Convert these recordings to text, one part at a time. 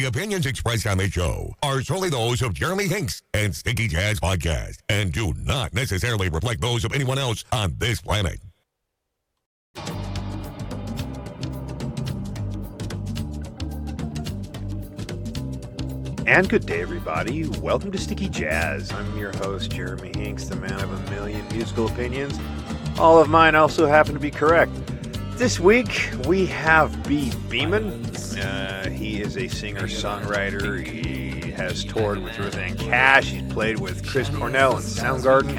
The opinions expressed on this show are solely those of Jeremy Hinks and Sticky Jazz Podcast and do not necessarily reflect those of anyone else on this planet. And good day, everybody. Welcome to Sticky Jazz. I'm your host, Jeremy Hinks, the man of a million musical opinions. All of mine also happen to be correct. This week, we have Bhi Bhiman. Uh, he is a singer songwriter. He has toured with Ruth Cash. He's played with Chris Cornell and Soundgarden.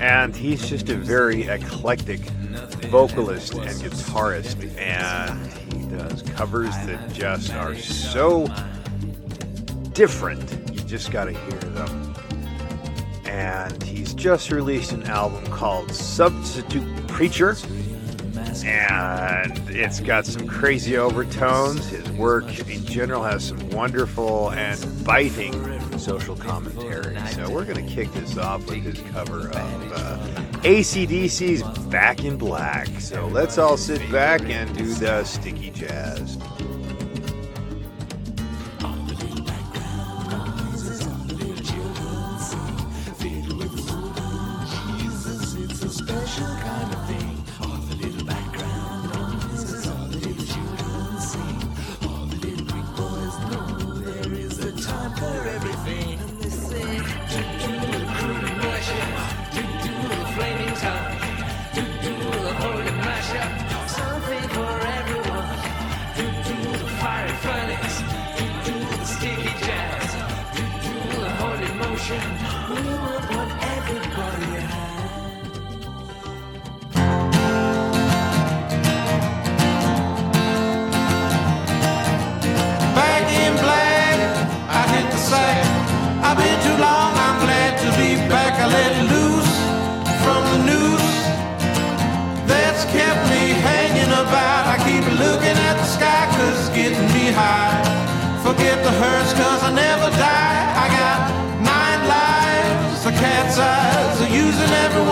And he's just a very eclectic vocalist and guitarist. And he does covers that just are so different. You just got to hear them. And he's just released an album called Substitute Preacher. And it's got some crazy overtones. His work in general has some wonderful and biting social commentary. So we're going to kick this off with his cover of uh, ACDC's Back in Black. So let's all sit back and do the sticky jazz. Cause I never die. I got nine lives, the cat's eyes. are using every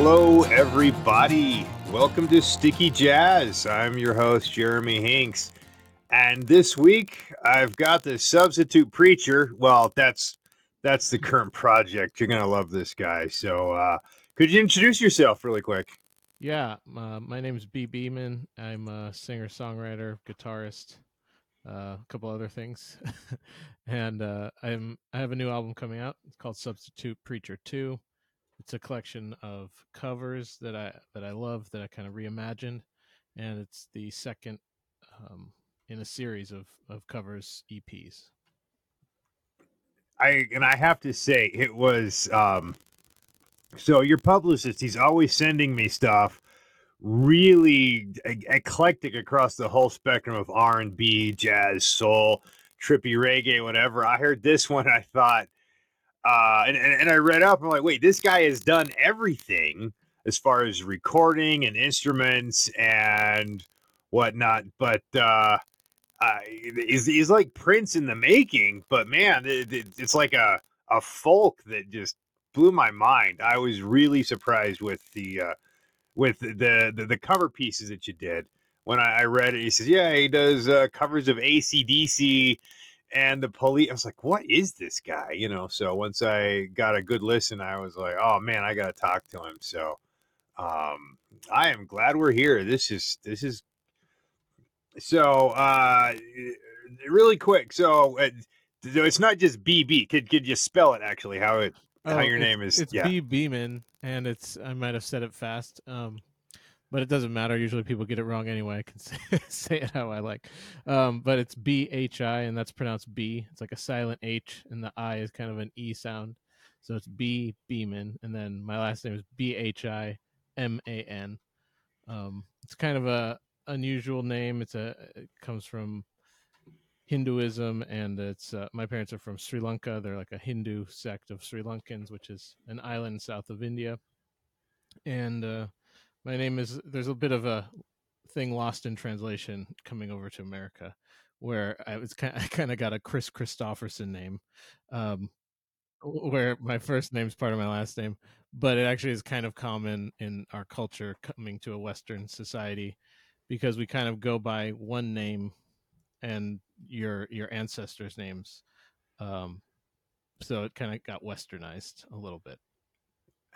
hello, everybody. Welcome to Sticky Jazz. I'm your host, Jeremy Hinks. And this week, I've got the substitute preacher. Well, that's that's the current project. You're gonna love this guy. So, uh, could you introduce yourself really quick? Yeah, uh, my name is Bhi Bhiman. I'm a singer, songwriter, guitarist, uh, a couple other things, and uh, I'm I have a new album coming out. It's called Substitute Preacher Two. It's a collection of covers that I that I love that I kind of reimagined, and it's the second um, in a series of of covers EPs. I and I have to say it was um so your publicist he's always sending me stuff really e- eclectic across the whole spectrum of R&B, jazz, soul, trippy reggae, whatever. I heard this one I thought uh, and, and and I read up. I'm like, wait, this guy has done everything as far as recording and instruments and whatnot. But uh, uh, he's, he's like Prince in the making. But man, it, it, it's like a a folk that just blew my mind. I was really surprised with the uh, with the, the the cover pieces that you did. When I, I read it, he says, "Yeah, he does uh, covers of ACDC and the police." I was like, "What is this guy?" You know. So once I got a good listen, I was like, "Oh man, I got to talk to him." So um, I am glad we're here. This is this is so uh, really quick. So uh, it's not just BB. Could could you spell it actually? How it how Oh, your name is? It's yeah. Bhi Bhiman, and it's I might have said it fast, um, but it doesn't matter. Usually people get it wrong anyway. I can say, say it how I like, um, but it's B H I, and that's pronounced B. It's like a silent H, and the I is kind of an E sound, so it's Bhi Bhiman, and then my last name is B H I M A N. Um, it's kind of a unusual name. It's a it comes from Hinduism, and it's uh, my parents are from Sri Lanka. They're like a Hindu sect of Sri Lankans, which is an island south of India. And uh, my name is there's a bit of a thing lost in translation coming over to America, where I was kind I kind of got a Kris Kristofferson name, um, where my first name's part of my last name, but it actually is kind of common in our culture coming to a Western society because we kind of go by one name and your your ancestors' names. Um, so it kind of got westernized a little bit.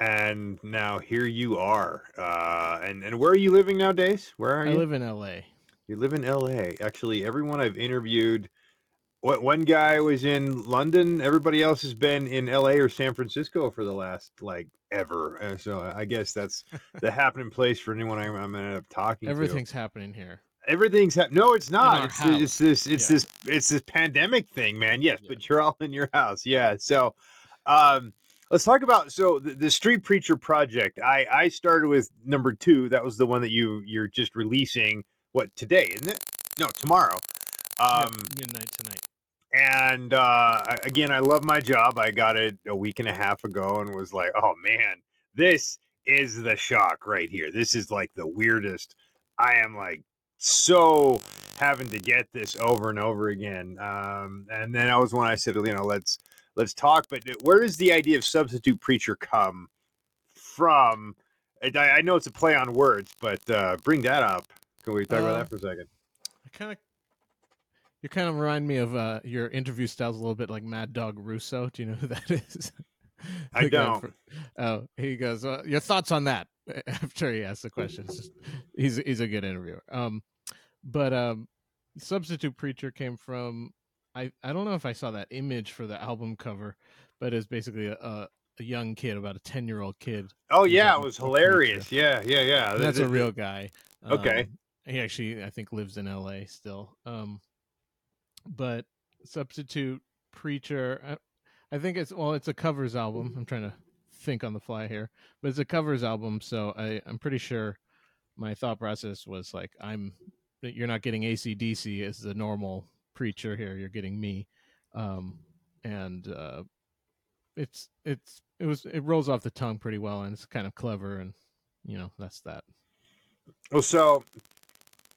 And now here you are. Uh, and and where are you living nowadays? Where are I you? I live in L.A. you live in L.A. Actually, everyone I've interviewed, what one guy was in London. Everybody else has been in L.A. or San Francisco for the last like ever. Uh, so I guess that's the happening place for anyone I'm, I'm gonna end up talking to. Everything's happening here. Everything's hap- no, it's not. It's, it's this. It's Yeah. this. It's this pandemic thing, man. Yes, Yeah. but you're all in your house. Yeah. So, um, let's talk about so the, the Street Preacher project. I I started with number two. That was the one that you you're just releasing. What today? Isn't it? No, tomorrow. Um, midnight tonight. and uh, again, I love my job. I got it a week and a half ago and was like, oh man, this is the shock right here. This is like the weirdest. I am like so having to get this over and over again. Um, and then I was when I said, you know, let's let's talk. But where does the idea of substitute preacher come from? I, I know it's a play on words, but uh, bring that up. Can we talk about Uh, that for a second? I kind of you kind of remind me of uh, your interview styles a little bit like Mad Dog Russo. Do you know who that is? I don't. fr- oh, he goes. Uh, your thoughts on that? After he asks the questions, he's he's a good interviewer. Um, but um, substitute preacher came from I I don't know if I saw that image for the album cover, but it's basically a, a, a young kid, about a ten year old kid. Oh yeah, it was hilarious. Yeah, yeah, yeah. And that's a real guy. Okay. Um, he actually, I think, lives in L.A. still. Um, but substitute preacher, I, I think it's well, it's a covers album. I'm trying to think on the fly here, but it's a covers album, so I, I'm pretty sure my thought process was like, I'm you're not getting ACDC as the normal preacher here. You're getting me, um, and uh, it's it's it was it rolls off the tongue pretty well, and it's kind of clever, and you know that's that. Well, so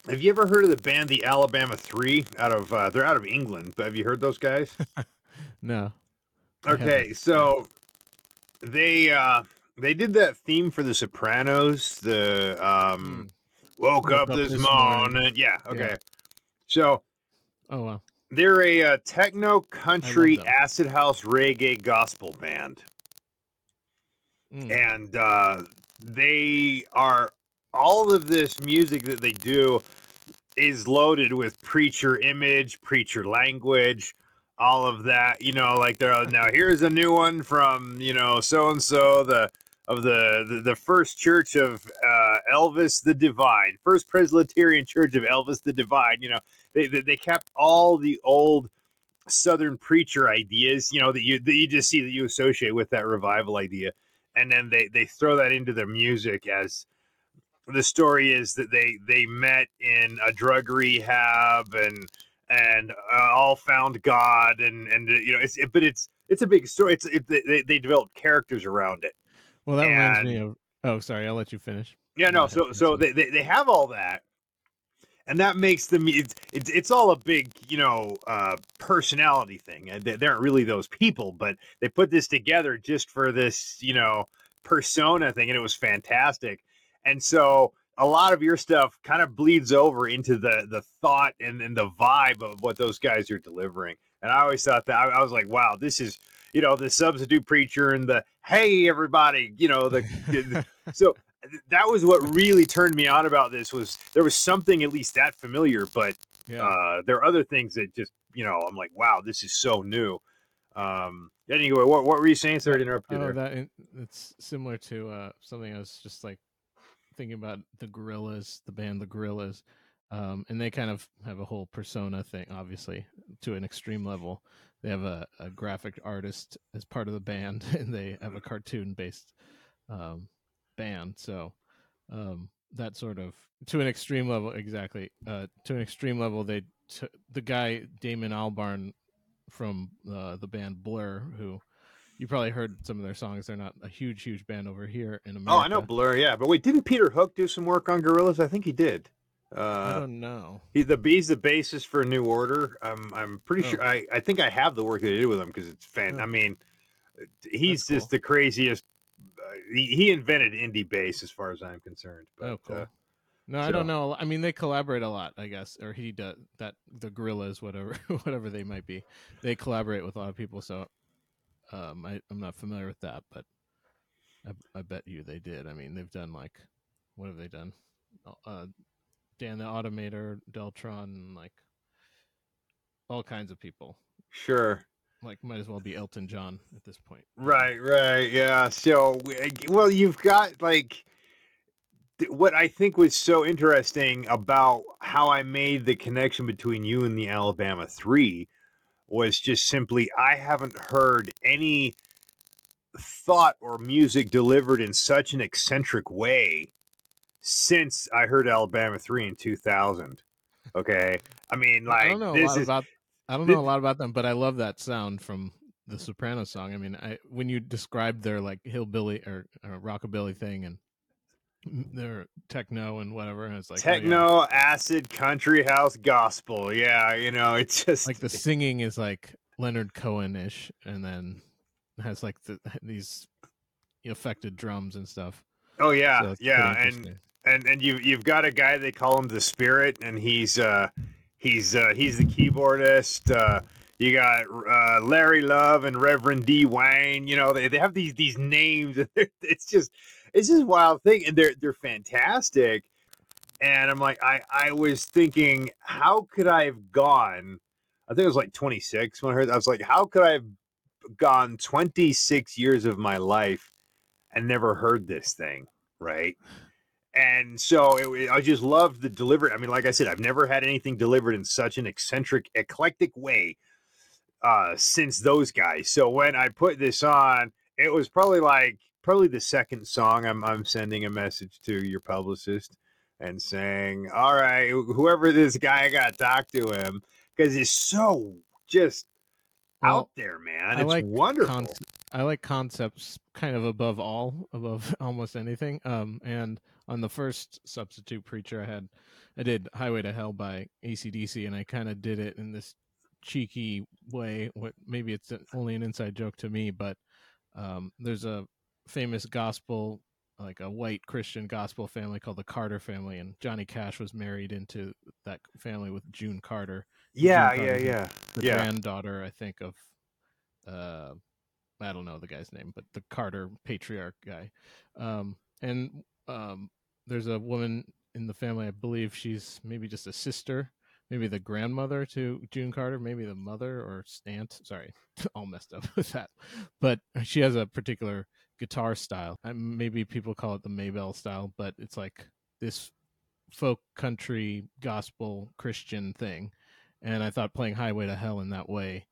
have you ever heard of the band the Alabama Three? Out of uh, they're out of England, but have you heard those guys? No. Okay, so they uh they did that theme for The Sopranos. The um woke, up, this, morning. Yeah. Okay. Yeah. So Oh wow. they're a uh, techno country acid house reggae gospel band. Mm. and uh, they are all of this music that they do is loaded with preacher image, preacher language, all of that. You know, like they're now here's a new one from you know so and so the of the, the the first church of uh, Elvis the Divine, first Presbyterian Church of Elvis the Divine. You know, they they, they kept all the old Southern preacher ideas. You know that you that you just see that you associate with that revival idea and then they they throw that into their music as the story is that they they met in a drug rehab and and uh, all found God, and and uh, you know, it's it, but it's it's a big story. It's it, they they developed characters around it. Well, that reminds me of. Oh, sorry. I'll let you finish. Yeah, no. So so they, they they have all that, and that makes them. It's it's, it's all a big you know uh, personality thing. And They, they aren't really those people, but they put this together just for this you know persona thing, and it was fantastic. And so a lot of your stuff kind of bleeds over into the the thought and, and the vibe of what those guys are delivering. And I always thought that I, I was like, wow, this is you know the substitute preacher and the hey everybody, you know the, the so that was what really turned me on about this was there was something at least that familiar, but Yeah. uh, there are other things that just you know I'm like, wow, this is so new. Um, anyway, what what were you saying? Sorry to interrupt you Oh, there. that it's similar to uh, something I was just like thinking about the Gorillaz, the band the Gorillaz, um, and they kind of have a whole persona thing, obviously, to an extreme level. They have a, a graphic artist as part of the band, and they have a cartoon-based um, band. So um, that sort of to an extreme level, exactly. Uh, to an extreme level, they t- the guy Damon Albarn from uh, the band Blur, who you probably heard some of their songs. They're not a huge, huge band over here in America. Oh, I know Blur, yeah, but wait, didn't Peter Hook do some work on Gorillaz? I think he did. I Uh, don't know. he the he's the basis for a New Order. I'm I'm pretty Oh. sure. I, I think I have the work they did with him because it's fan. Oh. I mean, he's just the craziest. Uh, he, he invented indie bass, as far as I'm concerned. But, oh, cool. uh, no, I don't know. I mean, they collaborate a lot, I guess, or he does. That the Gorillaz, whatever, whatever they might be, they collaborate with a lot of people. So, um, I, I'm not familiar with that, but I, I bet you they did. I mean, they've done like, what have they done? Uh, Dan the Automator, Deltron, and like all kinds of people. sure. Like, might as well be Elton John at this point. Right, right, yeah. So, well, you've got like th- what I think was so interesting about how I made the connection between you and the Alabama Three was just simply I haven't heard any thought or music delivered in such an eccentric way since I heard Alabama Three in two thousand. Okay, I mean, like I don't know a this lot is about I don't know a lot about them, but I love that sound from the Soprano song. I mean, I when you described their like hillbilly or, or rockabilly thing and their techno and whatever, and it's like oh, yeah. techno, acid, country house, gospel. Yeah, you know, it's just like the singing is like Leonard Cohen ish, and then has like the, these affected drums and stuff. Oh yeah, So yeah, and. And and you you've got a guy they call him the Spirit, and he's uh he's uh he's the keyboardist. Uh, you got uh, Larry Love and Reverend D Wayne. You know they, they have these these names. It's just it's just a wild thing, and they're they're fantastic. And I'm like I I was thinking how could I have gone? I think it was like 26 when I heard. I was like how could I have gone 26 years of my life and never heard this thing, right? And so it, I just loved the delivery. I mean, like I said, I've never had anything delivered in such an eccentric, eclectic way uh, since those guys. So when I put this on, it was probably like probably the second song I'm I'm sending a message to your publicist and saying, "All right, whoever this guy, I got to talk to him because it's so just Well, out there, man. I It's like wonderful." I like concepts kind of above all, above almost anything. Um, and on the first substitute preacher, I had, I did "Highway to Hell" by ACDC, and I kind of did it in this cheeky way. What maybe it's only an inside joke to me, but um, there's a famous gospel, like a white Christian gospel family called the Carter family, and Johnny Cash was married into that family with June Carter yeah, June yeah, yeah. the Yeah. granddaughter, I think, of uh I don't know the guy's name, but the Carter patriarch guy. Um and um there's a woman in the family, I believe she's maybe just a sister, maybe the grandmother to June Carter, maybe the mother or aunt. Sorry, all messed up with that. But she has a particular guitar style. Maybe people call it the Maybelle style, but it's like this folk country gospel Christian thing and I thought playing Highway to Hell in that way,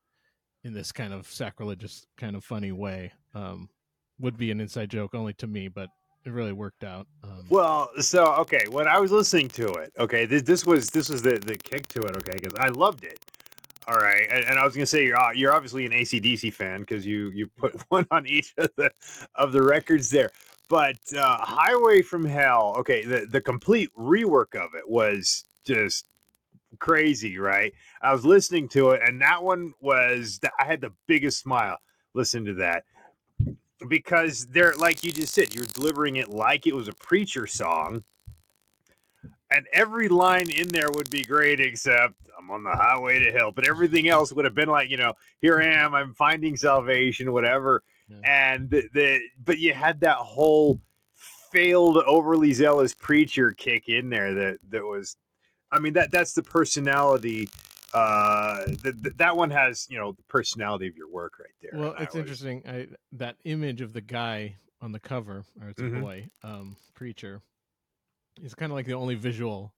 in this kind of sacrilegious, kind of funny way, um, would be an inside joke only to me. But it really worked out. Um, Well, so okay, when I was listening to it, okay, this, this was this was the the kick to it, okay, because I loved it. All right, and, and I was gonna say you're you're obviously an ACDC fan because you you put one on each of the of the records there. But uh, Highway from Hell, okay, the the complete rework of it was just crazy, right? I was listening to it, and that one was I had the biggest smile listening to that because they're like you just said, you're delivering it like it was a preacher song, and every line in there would be great except I'm on the highway to hell, but everything else would have been like you know, here I am, I'm finding salvation, whatever, Yeah. and the, the but you had that whole failed overly zealous preacher kick in there that that was I mean that that's the personality uh that that one has you know the personality of your work right there well, and I it's interesting. I that image of the guy on the cover, or it's a Mhm. boy, um, preacher, is kind of like the only visual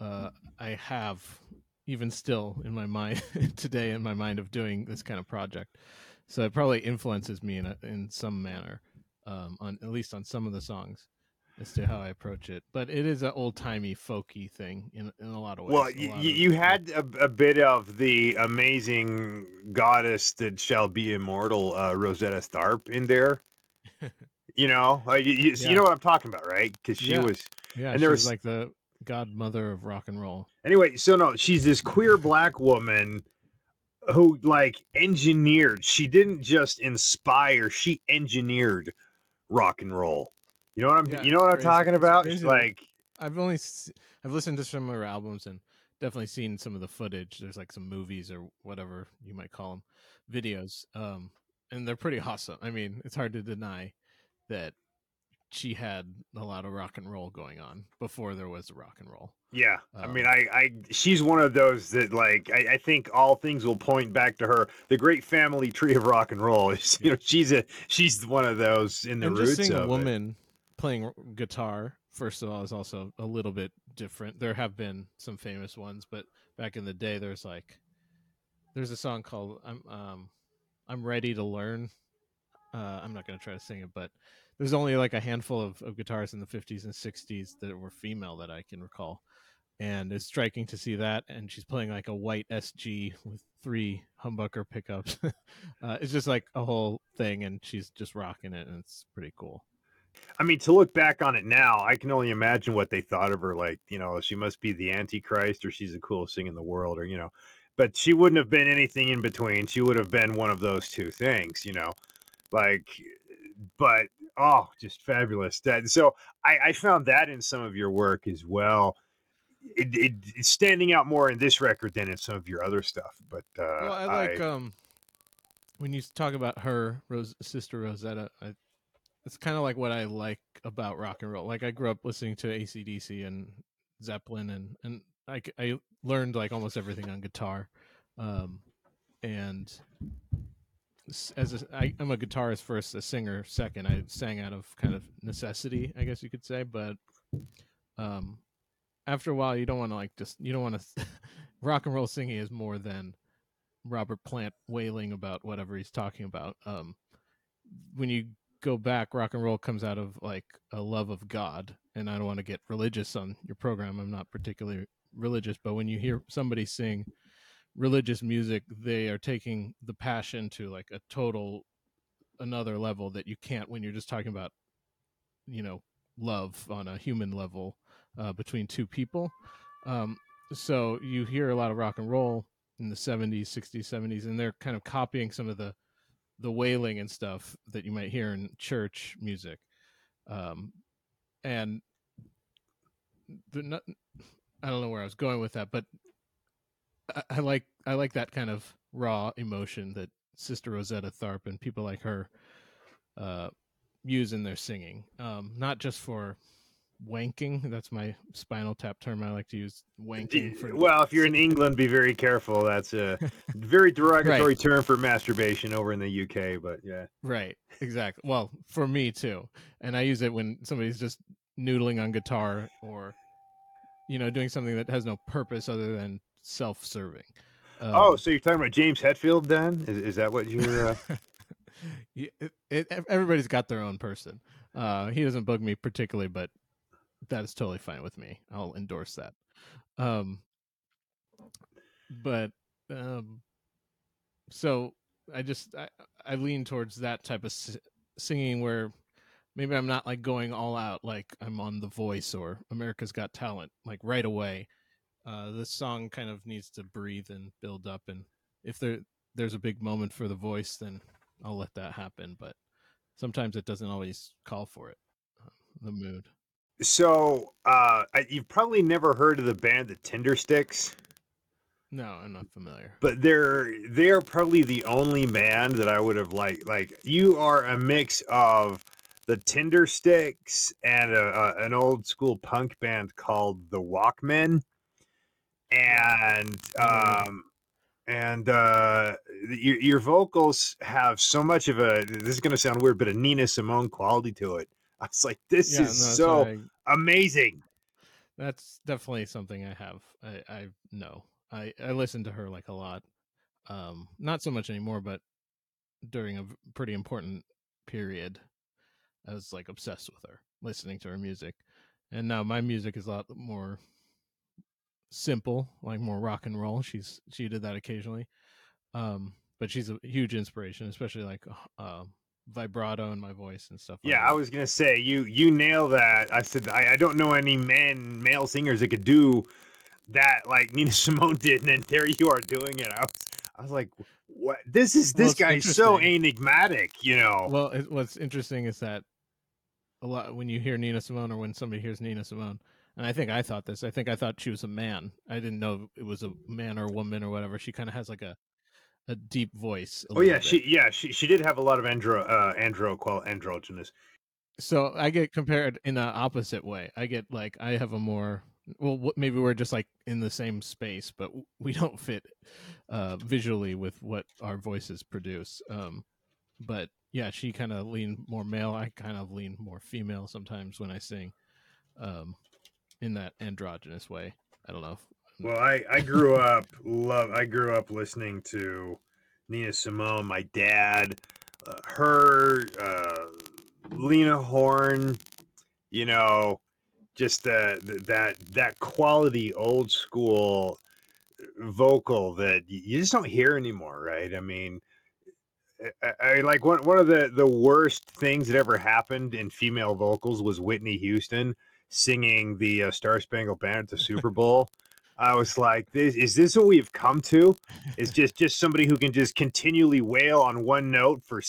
uh, I have, even still in my mind today, in my mind of doing this kind of project. So it probably influences me in a, in some manner, um, on at least on some of the songs, as to how I approach it. But it is an old timey folky thing in in a lot of ways. Well, A y- lot y- of, you had a, a bit of the amazing goddess that shall be immortal, uh, Rosetta Tharpe, in there. You know, like you, you, Yeah. you know what I'm talking about, right? Because she Yeah. was yeah, and there she's was- like the godmother of rock and roll. anyway. So no, she's this queer black woman who like engineered. She didn't just inspire; she engineered rock and roll. You know what I'm? Yeah, you know what I'm crazy. talking It's about? crazy. Like, I've only I've listened to some of her albums and definitely seen some of the footage. There's like some movies or whatever you might call them, videos. Um, and they're pretty awesome. I mean, it's hard to deny that she had a lot of rock and roll going on before there was rock and roll. Yeah, I mean, Um, I, I, she's one of those that, like, I, I think all things will point back to her. The great family tree of rock and roll is, you know, she's a, she's one of those in the roots just seeing of a it. Playing guitar, first of all, is also a little bit different. There have been some famous ones, but back in the day, there's like, there's a song called "I'm um, I'm Ready to Learn." Uh, I'm not gonna try to sing it, but there's only like a handful of, of guitarists in the 50s and 60s that were female that I can recall, and it's striking to see that. And she's playing like a white SG with three humbucker pickups. uh, it's just like a whole thing, and she's just rocking it, and it's pretty cool. I mean, to look back on it now, I can only imagine what they thought of her. Like, you know, she must be the Antichrist, or she's the coolest thing in the world, or you know, but she wouldn't have been anything in between. She would have been one of those two things, you know, like, but oh, just fabulous. That so I, I found that in some of your work as well. It, it, it's standing out more in this record than in some of your other stuff. But uh, well, I like um when you talk about her Rose, sister Rosetta. I, it's kind of like what I like about rock and roll. Like I grew up listening to ACDC and Zeppelin, and and I I learned like almost everything on guitar, um, and as a, I, I'm a guitarist first, a singer second. I sang out of kind of necessity, I guess you could say, but um, after a while, you don't want to like just you don't want to. rock and roll singing is more than Robert Plant wailing about whatever he's talking about. Um, when you go back, rock and roll comes out of like a love of God, and I don't want to get religious on your program. I'm not particularly religious, but when you hear somebody sing religious music, they are taking the passion to like a total another level that you can't when you're just talking about, you know, love on a human level uh, between two people. Um, so you hear a lot of rock and roll in the 70s 60s 70s and they're kind of copying some of the the wailing and stuff that you might hear in church music. Um and not, i don't know where i was going with that but I, I like i like that kind of raw emotion that sister rosetta tharpe and people like her uh use in their singing. Um not just for wanking that's my spinal tap term i like to use wanking for well, if you're in England, be very careful. That's a very derogatory term for masturbation over in the UK. But yeah, Right. Exactly. Well, for me too. And I use it when somebody's just noodling on guitar or you know, doing something that has no purpose other than self-serving. Um, oh, so you're talking about James Hetfield? Then is, is that what you're? Uh... it, it, everybody's got their own person. Uh, he doesn't bug me particularly, but that is totally fine with me. I'll endorse that. Um, but um, so I just I, I lean towards that type of s- singing where maybe I'm not like going all out like I'm on The Voice or America's Got Talent like right away. Uh, this song kind of needs to breathe and build up, and if there there's a big moment for The Voice, then I'll let that happen. But sometimes it doesn't always call for it. uh, The mood. So, uh, I- you've probably never heard of the band the Tindersticks, No, I'm not familiar. but they're they're probably the only band that I would have liked. Like, you are a mix of the Tindersticks and a, a, an old school punk band called the Walkmen, and um, and uh, your your vocals have so much of a. This is going to sound weird, but a Nina Simone quality to it. I was like, this Yeah, is that's so I- amazing. that's definitely something I have. I, I know. I, I listen to her like a lot. Um, not so much anymore, but during a pretty important period, I was like obsessed with her, listening to her music. And now my music is a lot more simple, like more rock and roll. She's she did that occasionally. Um, but she's a huge inspiration, especially like uh, vibrato in my voice and stuff. like Yeah, that. I was gonna say you you nail that. I said I, I don't know any men male singers that could do that like Nina Simone did, and then there you are doing it. I was I was like, what? This is this it's guy's so enigmatic, you know. Well, it, what's interesting is that a lot when you hear Nina Simone or when somebody hears Nina Simone, and I think I thought this. I think I thought she was a man. I didn't know it was a man or a woman or whatever. She kind of has like a a deep voice. a oh yeah, bit. she yeah she she did have a lot of andro uh andro qual androgynous. So I get compared in an opposite way. I get like I have a more well, maybe we're just like in the same space, but we don't fit uh, visually with what our voices produce. Um, but yeah, she kind of lean more male. I kind of lean more female sometimes when I sing, um, in that androgynous way. I don't know. Well, I I grew up love I grew up listening to Nina Simone. My dad, uh, her, uh, Lena Horne. You know, just that that quality old school vocal that you just don't hear anymore, right? I mean. I, I like one one of the the worst things that ever happened in female vocals was Whitney Houston singing the uh, Star Spangled Banner at the Super Bowl. I was like, "This is this what we've come to? Is just just somebody who can just continually wail on one note for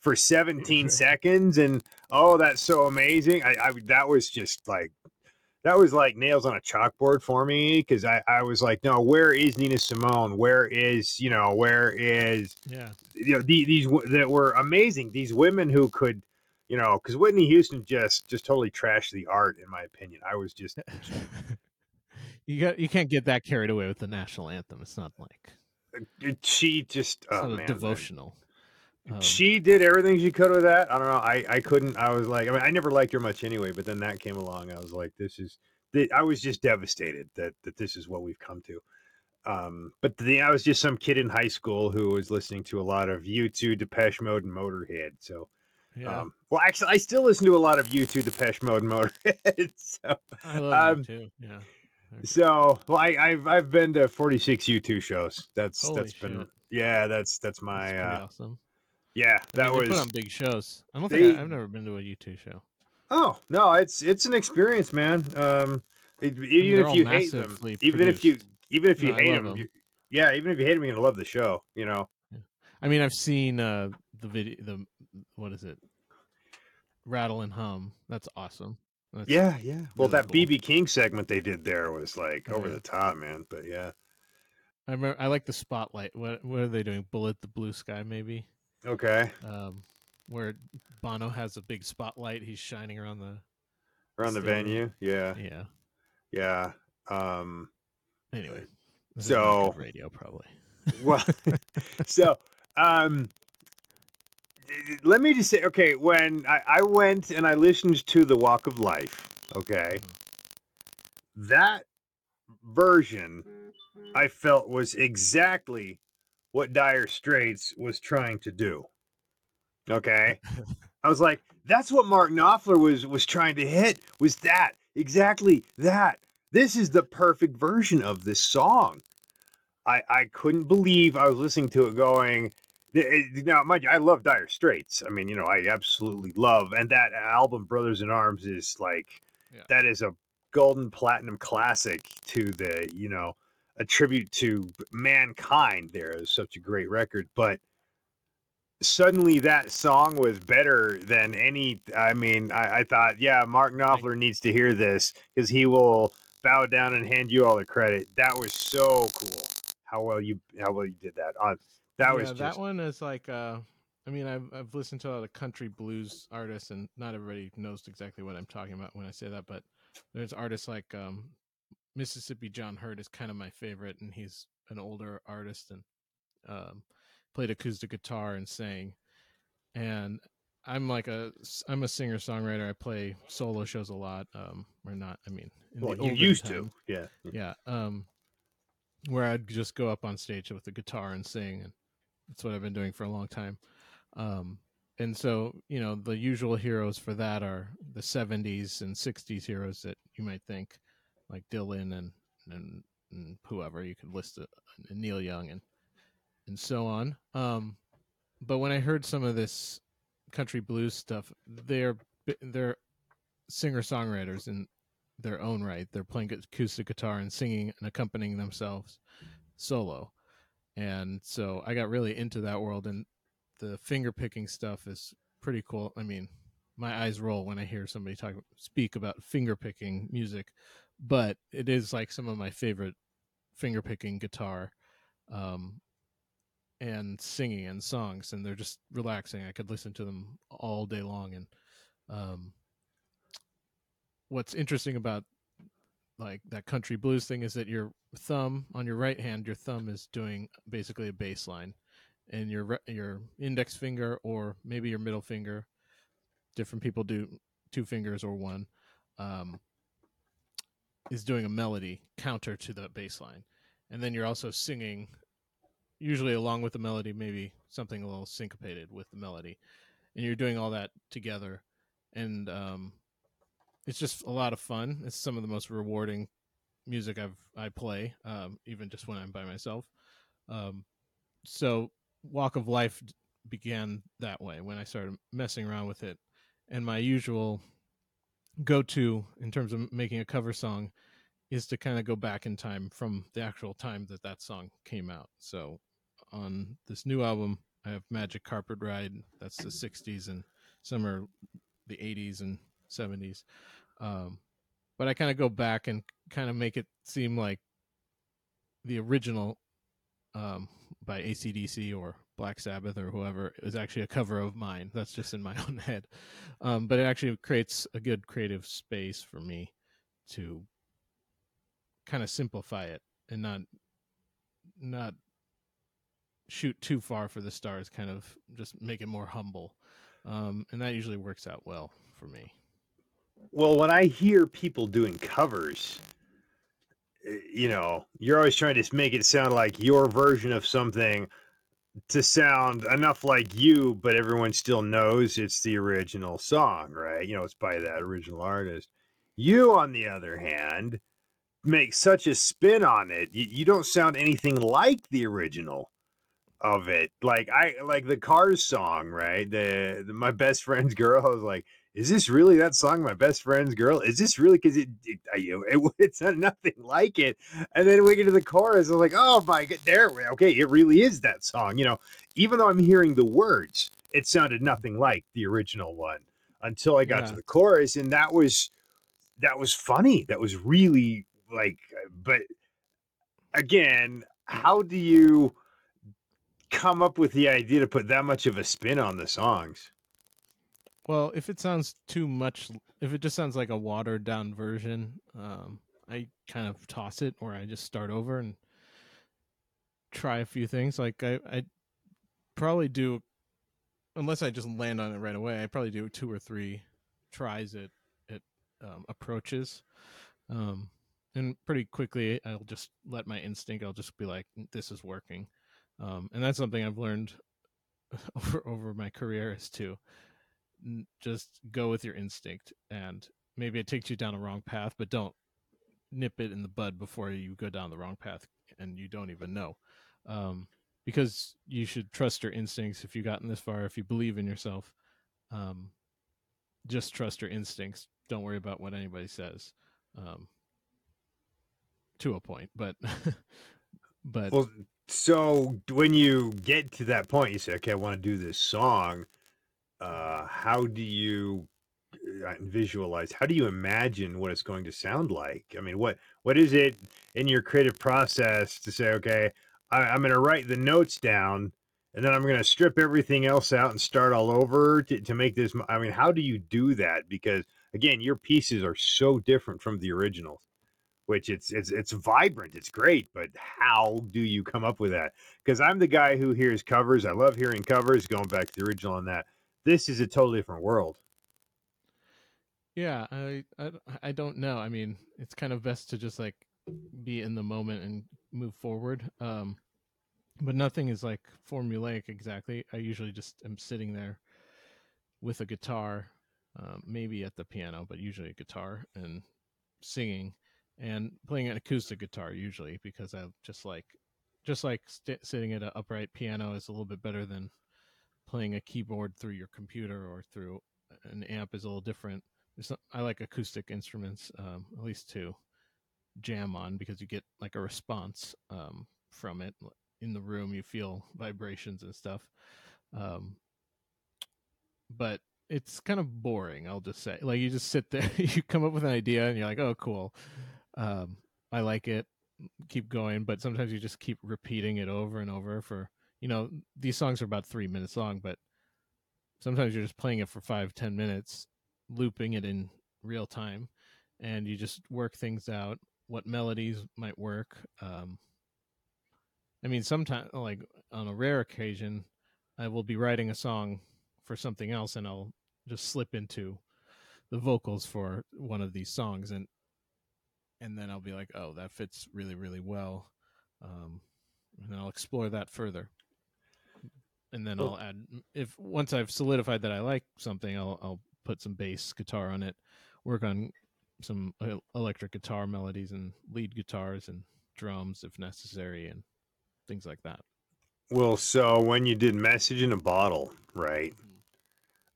for 17 seconds and oh, that's so amazing." I, I that was just like that was like nails on a chalkboard for me because I I was like, "No, where is Nina Simone? Where is you know where is yeah, you know the, these that were amazing these women who could." You know, because Whitney Houston just just totally trashed the art, in my opinion. I was just you got you can't get that carried away with the national anthem. It's not like she just oh man, devotional. Um, she did everything she could with that. I don't know. I I couldn't. I was like, I mean, I never liked her much anyway. But then that came along. I was like, this is. I was just devastated that that this is what we've come to. Um, but the, I was just some kid in high school who was listening to a lot of U2, Depeche Mode, and Motorhead. So, yeah, um, well, actually, I still listen to a lot of U2, Depeche Mode, and Motorhead. So, I love um, too. Yeah. So well, I, I've I've been to 46 U2 shows. That's Holy that's been yeah. That's that's my That's uh, awesome. yeah. I That mean, was put on big shows. I don't they- think I, I've never been to a U two show. Oh no, it's it's an experience, man. Um, it, even if you hate them, massively even if you even if you No, hate them, them, 'em. you, yeah, even if you hate them, you're gonna love the show. You know. I mean, I've seen uh, the video. The what is it? Rattle and hum. That's awesome. That's, Yeah, yeah. Well, really that cool. BB King segment they did there was like Oh, over yeah. the top, man. But yeah. I remember. I like the spotlight. What What are they doing? Bullet the Blue Sky, maybe. Okay. Um, where Bono has a big spotlight. He's shining around the. Around the venue. Yeah. Yeah. Yeah. Um. Anyway. this is not So- radio probably. Well. so. Um. Let me just say, okay, when I, I went and I listened to the Walk of Life, okay, that version I felt was exactly what Dire Straits was trying to do. Okay. I was like, that's what Mark Knopfler was was trying to hit. Was that exactly that? This is the perfect version of this song. I I couldn't believe I was listening to it going. Eh, now, mind you, I love Dire Straits. I mean, you know, I absolutely love, and that album Brothers in Arms is like, Yeah. that is a golden platinum classic to the, you know, a tribute to mankind. There is such a great record, but suddenly that song was better than any. I mean, I, I thought, yeah, Mark Knopfler needs to hear this because he will bow down and hand you all the credit. That was so cool. How well you how well you did that. On that was yeah, just that one is like uh I mean I've I've listened to a lot of country blues artists and not everybody knows exactly what I'm talking about when I say that, but there's artists like um Mississippi John Hurt is kind of my favorite and he's an older artist and um played acoustic guitar and sang. And I'm like a I'm a singer songwriter. I play solo shows a lot. Um or not, I mean in well, the you used time to, yeah. yeah um where i'd just go up on stage with the guitar and sing and that's what i've been doing for a long time um and so you know the usual heroes for that are the 70s and 60s heroes that you might think like dylan and and, and whoever you could list and neil young and and so on um but when i heard some of this country blues stuff they're they're singer songwriters in their own right. They're playing acoustic guitar and singing and accompanying themselves solo. And so I got really into that world and the finger picking stuff is pretty cool. I mean, my eyes roll when I hear somebody talk speak about finger picking music, but it is like some of my favorite finger picking guitar um and singing and songs and they're just relaxing. I could listen to them all day long and um what's interesting about like that country blues thing is that your thumb on your right hand, your thumb is doing basically a bass line, and your your index finger or maybe your middle finger, different people do two fingers or one, um, is doing a melody counter to the bass line, and then you're also singing, usually along with the melody, maybe something a little syncopated with the melody, and you're doing all that together, and um, it's just a lot of fun. It's some of the most rewarding music I've I play, um, even just when I'm by myself. Um, so Walk of Life began that way when I started messing around with it, and my usual go-to in terms of making a cover song is to kind of go back in time from the actual time that that song came out. So on this new album, I have Magic Carpet Ride. That's the '60s, and some are the '80s and '70s. Um, but I kind of go back and kind of make it seem like the original um, by ACDC or Black Sabbath or whoever is actually a cover of mine. That's just in my own head. Um, but it actually creates a good creative space for me to kind of simplify it and not not shoot too far for the stars kind of just make it more humble um, and that usually works out well for me Well, when I hear people doing covers, eh, you know, you're always trying to make it sound like your version of something to sound enough like you, but everyone still knows it's the original song, right? You know, it's by that original artist. You, on the other hand, make such a spin on it. You, you don't sound anything like the original of it. Like I like the Cars song, right? The, the my best friend's girl. Was like, is this really that song, my best friend's girl? Is this really because it, it, I- you know, it it's nothing like it. And then we get to the chorus, I'm like, oh my god, there, we- okay, it really is that song. You know, even though I'm hearing the words, it sounded nothing like the original one until I got to the chorus, and that was that was funny. That was really like, but again, how do you come up with the idea to put that much of a spin on the songs? Well, if it sounds too much, if it just sounds like a watered down version, um, I kind of toss it or I just start over and try a few things. Like I, I probably do, unless I just land on it right away. I probably do two or three tries at at um, approaches, um, and pretty quickly I'll just let my instinct. I'll just be like, "This is working," um, and that's something I've learned over over my career is to just go with your instinct and maybe it takes you down a wrong path but don't nip it in the bud before you go down the wrong path and you don't even know um, because you should trust your instincts if you've gotten this far if you believe in yourself um, just trust your instincts don't worry about what anybody says um, to a point but but Well, so when you get to that point, you say, "Okay, I want to do this song." Uh, how do you uh, visualize? How do you imagine what it's going to sound like? I mean, what what is it in your creative process to say, "Okay, I, I'm going to write the notes down, and then I'm going to strip everything else out and start all over to, to make this." i mean, how do you do that? Because again, your pieces are so different from the originals which it's it's it's vibrant it's great but how do you come up with that because i'm the guy who hears covers i love hearing covers going back to the original on that this is a totally different world Yeah, I, I I don't know. I mean, it's kind of best to just like be in the moment and move forward. Um, but nothing is like formulaic exactly. I usually just am sitting there with a guitar, um, maybe at the piano, but usually a guitar and singing and playing an acoustic guitar usually because I just like just like st- sitting at an upright piano is a little bit better than playing a keyboard through your computer or through an amp is a little different I like acoustic instruments, um, at least to jam on because you get like a response um, from it in the room. You feel vibrations and stuff. Um, but it's kind of boring. I'll just say, like you just sit there, you come up with an idea, and you're like, "Oh, cool, um, I like it." Keep going, but sometimes you just keep repeating it over and over for you know these songs are about three minutes long, but sometimes you're just playing it for five ten minutes looping it in real time and you just work things out what melodies might work um i mean sometimes like on a rare occasion i will be writing a song for something else and i'll just slip into the vocals for one of these songs and and then i'll be like oh that fits really really well um and i'll explore that further and then i'll add if once i've solidified that i like something i'll i'll put some bass guitar on it, work on some electric guitar melodies and lead guitars and drums if necessary and things like that. well so when you did message in a bottle right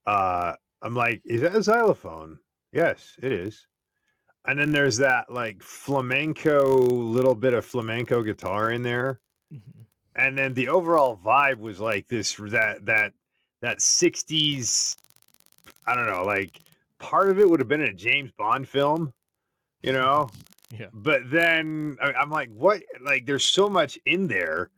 uh i'm like is that a xylophone? Yes it is. And then there's that like flamenco little bit of flamenco guitar in there and then the overall vibe was like this that that that 60s i don't know like part of it would have been a james bond film you know Yeah. but then I- i'm like what like there's so much in there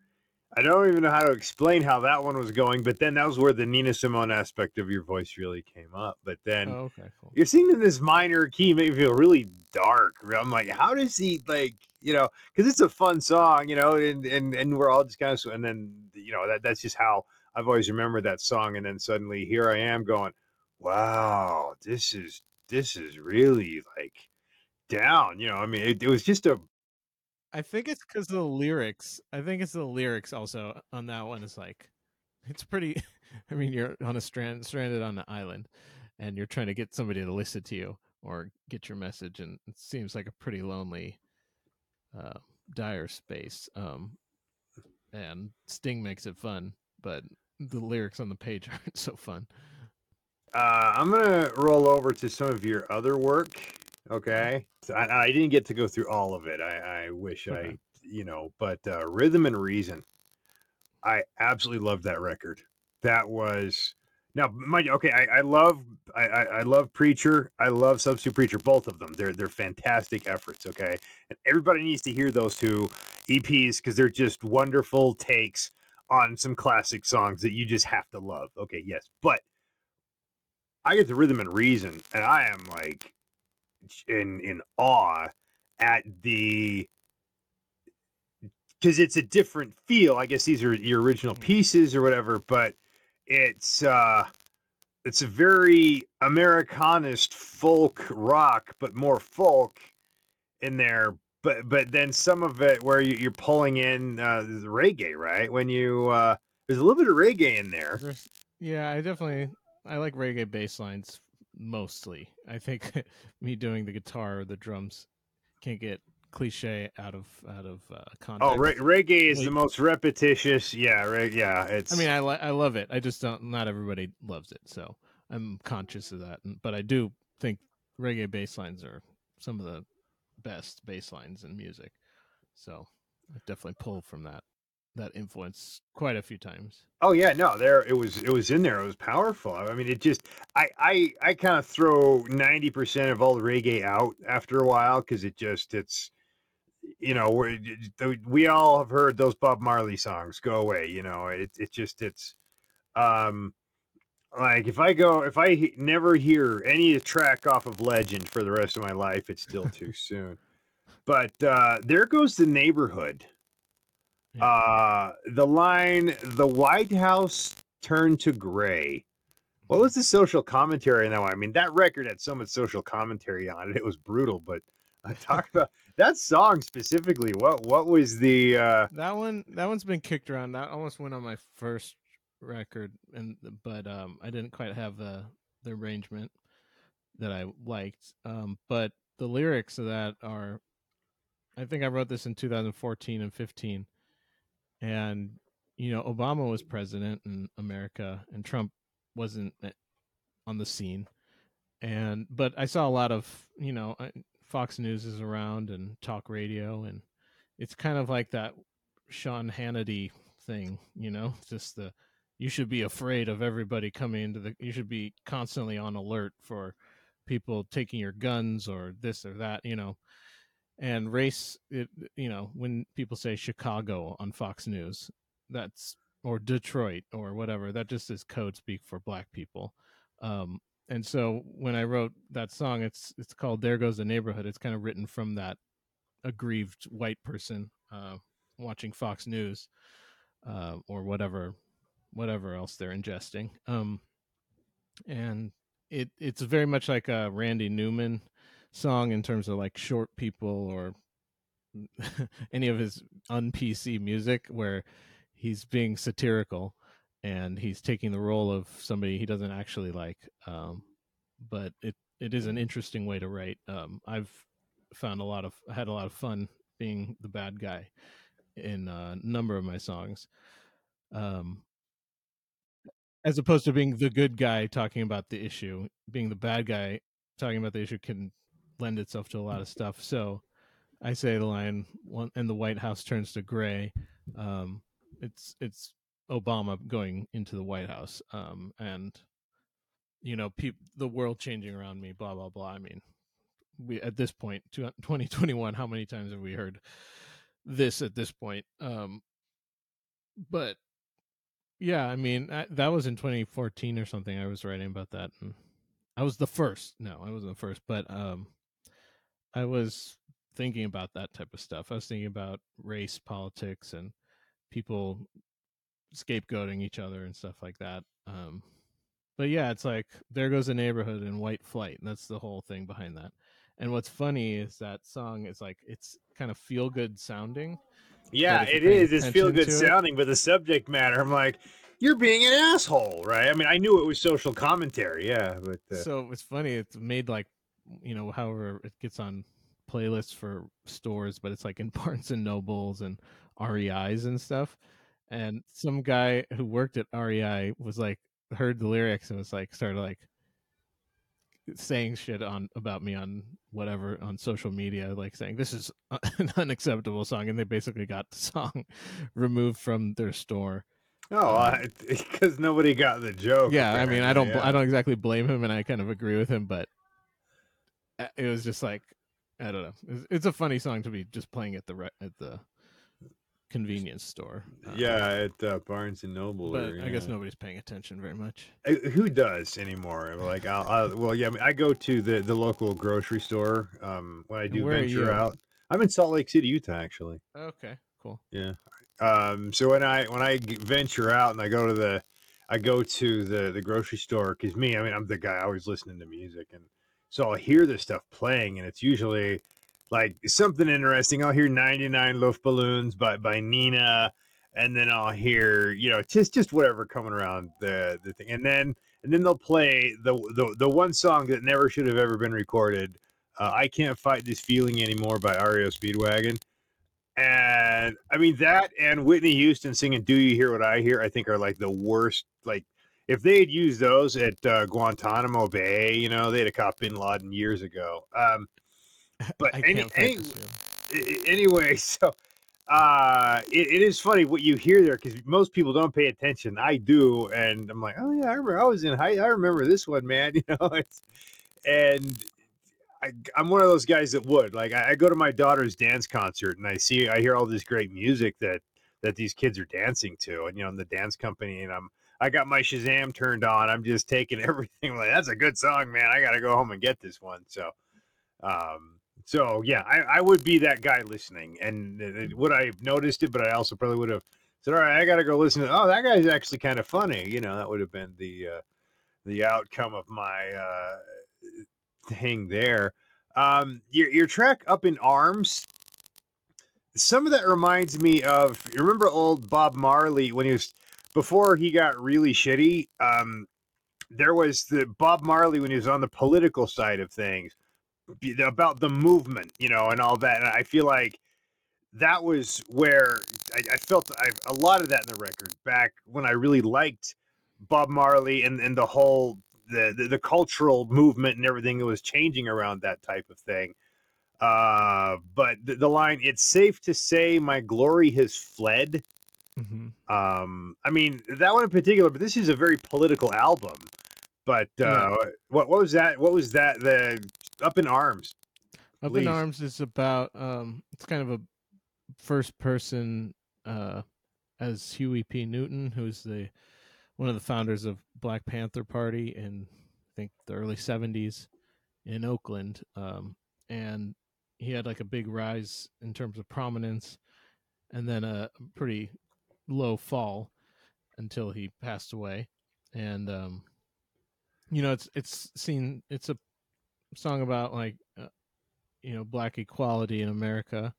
i don't even know how to explain how that one was going but then that was where the nina simone aspect of your voice really came up but then Oh, okay, cool. you're singing in this minor key, made me feel really dark. I'm like, how does he like, you know, because it's a fun song, you know, and and and we're all just kind of, and then you know that that's just how I've always remembered that song, and then suddenly here I am going, wow, this is this is really like down, you know. I mean, it, it was just a I think it's because the lyrics. I think it's the lyrics also on that one. Is like, it's pretty. I mean, you're on a strand, stranded on an island, and you're trying to get somebody to listen to you or get your message, and it seems like a pretty lonely, uh, dire space. Um, and Sting makes it fun, but the lyrics on the page aren't so fun. Uh, I'm gonna roll over to some of your other work. Okay, so I, I didn't get to go through all of it. I, I wish I, you know, but uh, Rhythm and Reason, I absolutely loved that record. That was now, mind you, okay, I, I love, I, I, I love Preacher. I love Substitute Preacher. Both of them. They're they're fantastic efforts. Okay, and everybody needs to hear those two EPs because they're just wonderful takes on some classic songs that you just have to love. Okay, yes, but I get the rhythm and reason, and I am like in in awe at the because it's a different feel. I guess these are your original pieces or whatever, but it's uh it's a very Americanist folk rock, but more folk in there. But but then some of it where you, you're pulling in uh, the reggae, right? When you uh, there's a little bit of reggae in there. There's, yeah, I definitely I like reggae bass lines mostly. I think me doing the guitar or the drums can't get cliche out of out of uh, context. Oh, re- reggae is the most repetitious. Yeah, re- yeah. It's. I mean, I li- I love it. I just don't. Not everybody loves it, so I'm conscious of that. But I do think reggae bass lines are some of the best bass lines in music. So I definitely pull from that that influence quite a few times. Oh yeah, no, there it was. It was in there. It was powerful. I mean, it just. I I I kind of throw ninety percent of all the reggae out after a while because it just it's. You know, we we all have heard those Bob Marley songs. Go away. You know, it it just it's. Um, like if I go if I he- never hear any track off of Legend for the rest of my life, it's still too soon. But uh there goes the neighborhood. Uh the line the White House turned to gray. What was the social commentary on that one? I mean, that record had so much social commentary on it. It was brutal, but I talk about that song specifically. What what was the uh That one, that one's been kicked around. That almost went on my first record, and but um, I didn't quite have the the arrangement that I liked. Um, but the lyrics of that are, I think I wrote this in 2014 and 15, and you know Obama was president in America, and Trump wasn't eh, on the scene, and but I saw a lot of you know Fox News is around and talk radio and it's kind of like that Sean Hannity thing, you know, just the you should be afraid of everybody coming into the you should be constantly on alert for people taking your guns or this or that, you know. And race it you know, when people say Chicago on Fox News, that's or Detroit or whatever, that just is code speak for black people. Um and so when I wrote that song, it's it's called "There Goes the Neighborhood." It's kind of written from that aggrieved white person uh, watching Fox News uh, or whatever whatever else they're ingesting. Um, and it it's very much like a Randy Newman song in terms of like short people or any of his un PC music where he's being satirical and he's taking the role of somebody he doesn't actually like. Um, but it it is an interesting way to write. Um, I've found a lot of had a lot of fun being the bad guy in a number of my songs. Um, as opposed to being the good guy talking about the issue, being the bad guy talking about the issue can lend itself to a lot of stuff. So I say the line, "One and the White House turns to gray." Um, it's it's Obama going into the White House, um, and you know, peop- the world changing around me, blah blah blah. I mean, we at this point, two- 2021, how many times have we heard this at this point? Um, but yeah, I mean, I, that was in 2014 or something. I was writing about that, and I was the first. No, I wasn't the first, but um, I was thinking about that type of stuff. I was thinking about race politics and people scapegoating each other and stuff like that. Um, but yeah, it's like there goes a neighborhood in white flight. and That's the whole thing behind that. And what's funny is that song is like it's kind of feel good sounding. Yeah, it is. It's feel good to it- sounding, but the subject matter, I'm like, you're being an asshole, right? I mean, I knew it was social commentary, yeah, but uh, So it's funny. It's made like you know, however it gets on playlists for stores, but it's like in Barnes and Nobles and REI's and stuff. And some guy who worked at REI was like heard the lyrics and was like started like saying shit on about me on whatever on social media like saying this is an unacceptable song and they basically got the song removed from their store oh, because um, nobody got the joke. yeah i mean i don't apparently, i don't exactly blame him and i kind of agree with him but it was just like i don't know it's, it's a funny song to be just playing at the re- at the convenience store uh, Yeah, at uh, Barnes and Noble. but or, i guess yeah. nobody's paying attention very much Uh, Who does anymore? Like, I'll, I'll well, yeah, I, mean, I go to the the local grocery store um, when I do venture out. I'm in Salt Lake City, Utah, actually. okay cool Yeah. Um, so when I when I venture out and I go to the I go to the the grocery store because me, I mean, I'm the guy always listening to music, and so I'll hear this stuff playing, and it's usually like something interesting. I'll hear 99 Luftballons by by Nena, and then I'll hear you know just just whatever coming around the the thing, and then and then they'll play the the the one song that never should have ever been recorded. Uh, I can't fight this feeling anymore by REO Speedwagon, and I mean that and Whitney Houston singing "Do You Hear What I Hear?" I think are like the worst. Like if they had used those at uh, Guantanamo Bay, you know, they'd have caught Bin Laden years ago. Um, but any, any, this feeling. a- a- anyway, so uh, it, it is funny what you hear there because most people don't pay attention. I do, and I'm like, oh yeah, I remember I was in high. I remember this one, man. You know, it's, and I, I'm one of those guys that would like. I, I go to my daughter's dance concert and I see, I hear all this great music that that these kids are dancing to, and you know, in the dance company, and I'm. I got my Shazam turned on. I'm just taking everything. Like that's a good song, man. I got to go home and get this one. So, um, so yeah, I, I would be that guy listening, and would I have noticed it? But I also probably would have said, "All right, I got to go listen to." Oh, that guy's actually kind of funny. You know, that would have been the uh, the outcome of my uh, thing there. Um, your your track "Up in Arms." Some of that reminds me of you remember old Bob Marley when he was before he got really shitty. Um, there was the Bob Marley when he was on the political side of things about the movement, you know, and all that. And I feel like that was where I, I felt I, a lot of that in the record back when I really liked Bob Marley and, and the whole the, the the cultural movement and everything that was changing around that type of thing. Uh, but the, the line, it's safe to say my glory has fled. Mhm. Um, I mean that one in particular, but this is a very political album. But uh, Yeah. what what was that? What was that? The Up in Arms. Up Please. in Arms is about um it's kind of a first person uh as Huey P. Newton, who's the one of the founders of Black Panther Party in I think the early seventies in Oakland. Um and he had like a big rise in terms of prominence and then a pretty low fall until he passed away. And um you know it's it's seen it's a song about like uh, you know black equality in America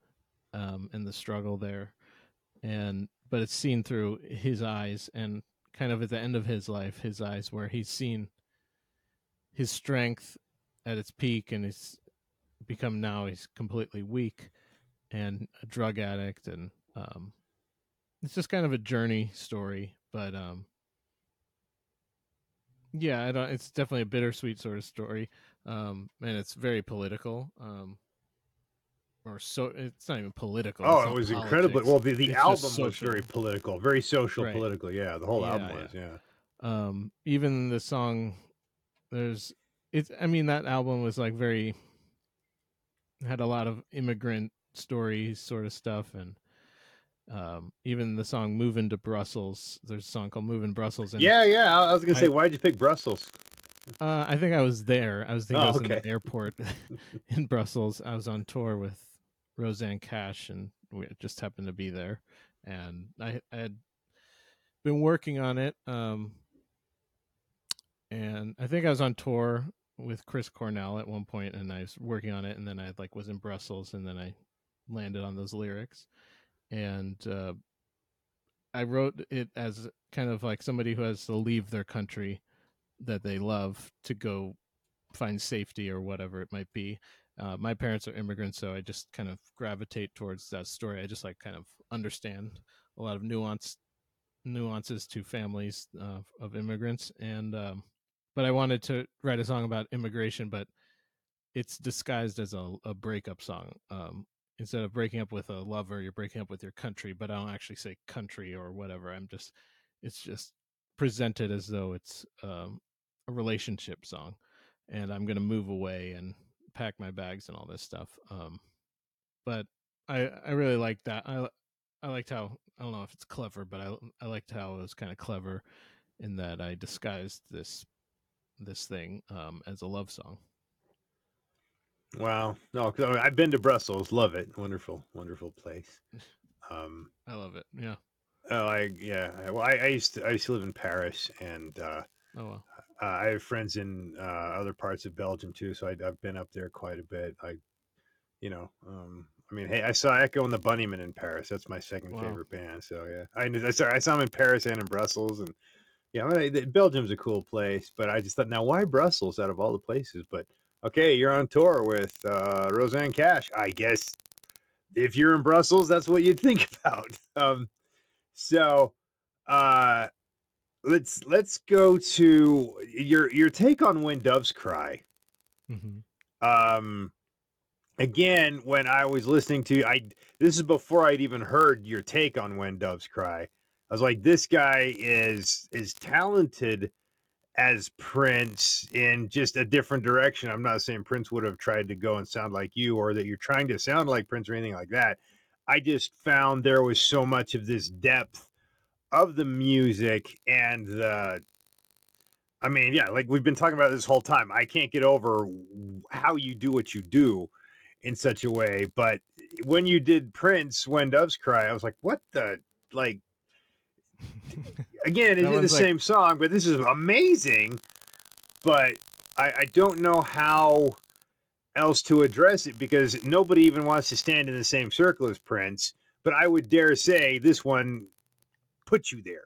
um, and the struggle there, and but it's seen through his eyes and kind of at the end of his life, his eyes where he's seen his strength at its peak and he's become now he's completely weak and a drug addict and um, it's just kind of a journey story, but um, yeah, I don't. It's definitely a bittersweet sort of story um, and it's very political. Um, or so it's not even political. Oh, it was incredibly well. The, the It's album was very political, very social, Right. political. Yeah, the whole album Yeah, was. Yeah. Um, even the song, there's it's. I mean, that album was like very had a lot of immigrant stories, sort of stuff, and um, even the song "Moving to Brussels." There's a song called "Moving Brussels," and Yeah, yeah. I I was gonna say, I- why'd you pick Brussels? Uh, I think I was there. I was thinking I Oh, was in the airport in Brussels. I was on tour with Rosanne Cash, and we just happened to be there. And I, I had been working on it. Um, and I think I was on tour with Chris Cornell at one point, and I was working on it. And then I like was in Brussels, and then I landed on those lyrics. And uh, I wrote it as kind of like somebody who has to leave their country that they love to go find safety or whatever it might be. Uh, my parents are immigrants, so I just kind of gravitate towards that story. I just like kind of understand a lot of nuance nuances to families uh, of immigrants, and um, but I wanted to write a song about immigration, but it's disguised as a, a breakup song. Um, instead of breaking up with a lover, you're breaking up with your country, but I don't actually say country or whatever. I'm just it's just presented as though it's um, a relationship song and i'm going to move away and pack my bags and all this stuff um, but i i really liked that i i liked how i don't know if it's clever but i i liked how it was kind of clever in that i disguised this this thing um, as a love song Wow. No, 'cause, I I've been to Brussels. Love it. Wonderful, wonderful place. Um. i love it yeah Oh, I yeah. I- Well, I, I used to I used to live in Paris, and uh, oh well uh, I have friends in uh, other parts of Belgium too. So I, I've been up there quite a bit. I, you know, um, I mean, hey, I saw Echo and the Bunnymen in Paris. That's my second Wow. favorite band. So yeah, I knew- saw I saw them in Paris and in Brussels, and yeah, I mean, Belgium's a cool place. But I just thought, now why Brussels out of all the places? But okay, you're on tour with uh, Rosanne Cash. I guess if you're in Brussels, that's what you'd think about. Um, so uh, let's let's go to your your take on When Doves Cry Mhm. um again when i was listening to i this is before i'd even heard your take on when doves cry i was like this guy is is talented as prince in just a different direction i'm not saying prince would have tried to go and sound like you or that you're trying to sound like prince or anything like that i just found there was so much of this depth of the music and the I mean, yeah, like we've been talking about this whole time. I can't get over how you do what you do in such a way. But when you did Prince, When Doves Cry, I was like, what the? Like, again, it's That is the like- same song, but this is amazing. But I, I don't know how else to address it because nobody even wants to stand in the same circle as Prince. But I would dare say this one put you there.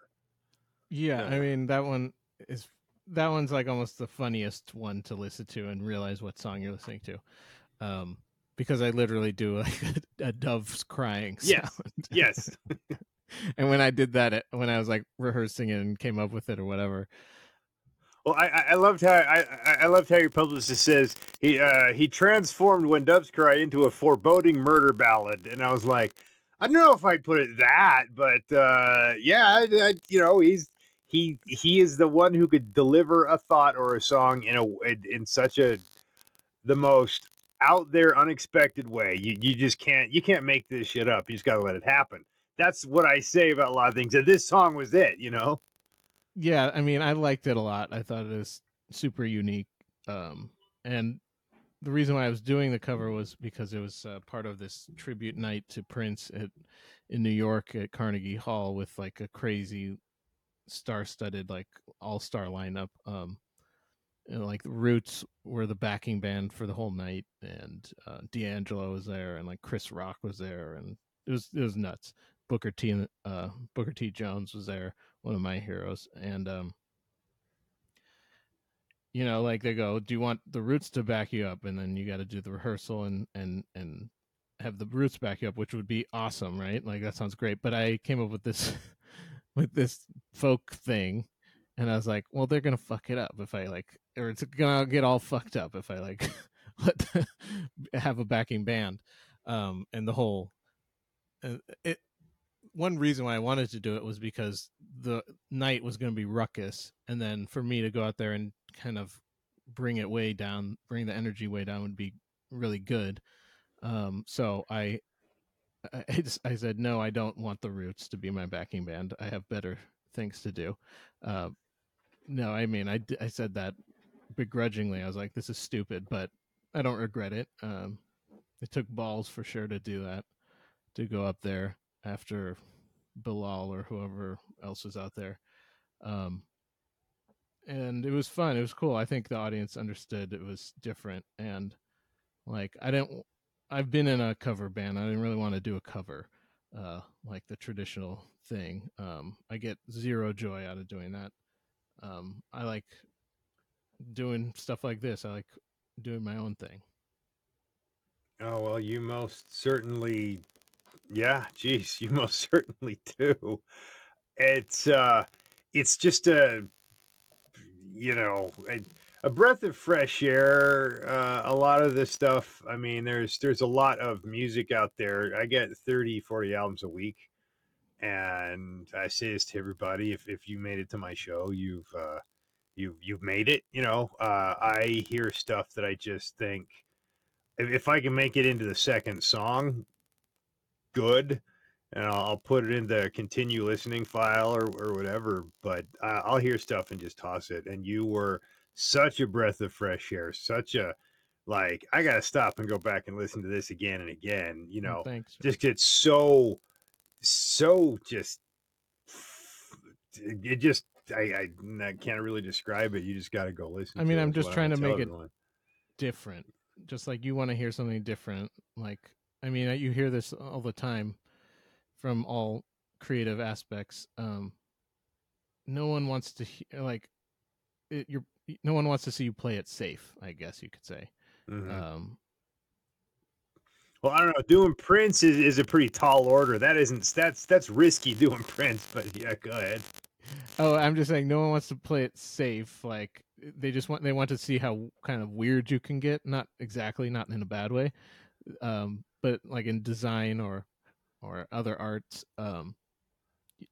Yeah, Yeah. I mean that one is that one's like almost the funniest one to listen to and realize what song you're listening to, um, because I literally do like a, a dove's crying sound. Yes. Yes. and when I did that, when I was like rehearsing it and came up with it or whatever, Well, I, I- loved how I, I- I loved how your publicist says he uh, he transformed when doves cry into a foreboding murder ballad, and I was like, I don't know if I'd put it that, but uh, yeah, I, I, you know, he's he he is the one who could deliver a thought or a song in a in, in such a the most out there unexpected way. You you just can't you can't make this shit up. You just got to let it happen. That's what I say about a lot of things. And this song was it, you know. yeah, I mean I liked it a lot. I thought it was super unique, um, and the reason why I was doing the cover was because it was uh, part of this tribute night to Prince at in New York at Carnegie Hall with like a crazy star-studded like all-star lineup. Um, and, like the Roots were the backing band for the whole night, and uh, D'Angelo was there, and like Chris Rock was there, and it was it was nuts. Booker T uh, Booker T Jones was there, one of my heroes, and um, you know, like they go, "Do you want the Roots to back you up?" And then you got to do the rehearsal and and and have the Roots back you up, which would be awesome, right? Like that sounds great. But I came up with this with this folk thing, and I was like, "Well, they're gonna fuck it up if I like, or it's gonna get all fucked up if I like let have a backing band." Um, and the whole uh, it one reason why I wanted to do it was because the night was going to be ruckus, and then for me to go out there and kind of bring it way down, bring the energy way down would be really good. Um, so I, I, just I said no, I don't want the Roots to be my backing band. I have better things to do. Uh, no, I mean I I said that begrudgingly. I was like, this is stupid, but I don't regret it. Um, it took balls for sure to do that, to go up there after Bilal or whoever else was out there. Um, and it was fun. It was cool. I think the audience understood it was different. And like, I didn't, I've been in a cover band. I didn't really want to do a cover, uh, like the traditional thing. Um, I get zero joy out of doing that. Um, I like doing stuff like this. I like doing my own thing. Oh well, you most certainly, yeah. Geez, you most certainly do. It's uh, it's just a, you know, a, a breath of fresh air. Uh, a lot of this stuff. I mean, there's there's a lot of music out there. I get 30, 40 albums a week, and I say this to everybody: if if you made it to my show, you've uh, you've you've made it. You know, uh, I hear stuff that I just think if, if I can make it into the second song, good, and I'll, I'll put it in the continue listening file or, or whatever. But I, I'll hear stuff and just toss it. And you were such a breath of fresh air, such a like I gotta stop and go back and listen to this again and again. You oh, know, Thanks. just gets so so just it just I, I I can't really describe it. You just got to go listen. I mean, I'm just trying to make tell it everyone. different just like you want to hear something different like I mean, you hear this all the time from all creative aspects. Um, no one wants to like it, you're. No one wants to see you play it safe. I guess you could say. Mhm. Um, Well, I don't know. Doing Prince is, is a pretty tall order. That isn't that's that's risky doing Prince, but yeah, go ahead. Oh, I'm just saying, no one wants to play it safe. Like they just want they want to see how kind of weird you can get. Not exactly, not in a bad way, um, but like in design or or other arts. Um,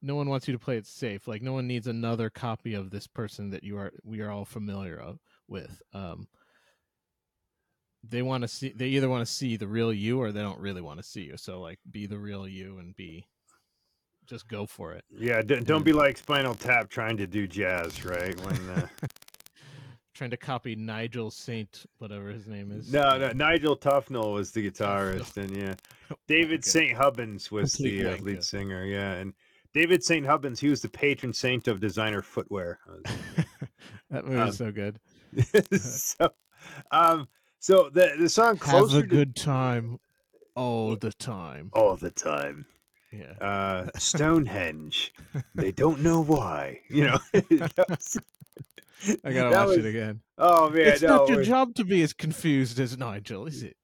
no one wants you to play it safe. Like no one needs another copy of this person that you are we are all familiar of, with. Um, they want to see. They either want to see the real you or they don't really want to see you. So like, be the real you and be just go for it. Yeah, d- don't be like Spinal Tap trying to do jazz, right? When uh... trying to copy Nigel Saint, whatever his name is. no, no, Nigel Tufnell was the guitarist, and yeah, David Okay. St. Hubbins was Complete the uh, lead singer. Yeah, and David St. Hubbins, he was the patron saint of designer footwear. that movie Um, is so good. so, um, so the the song Have a to good time all the time. all the time. Yeah. uh Stonehenge. they don't know why. You know. I gotta that watch was- it again. Oh man, it's no. not your job to be as confused as Nigel, is it?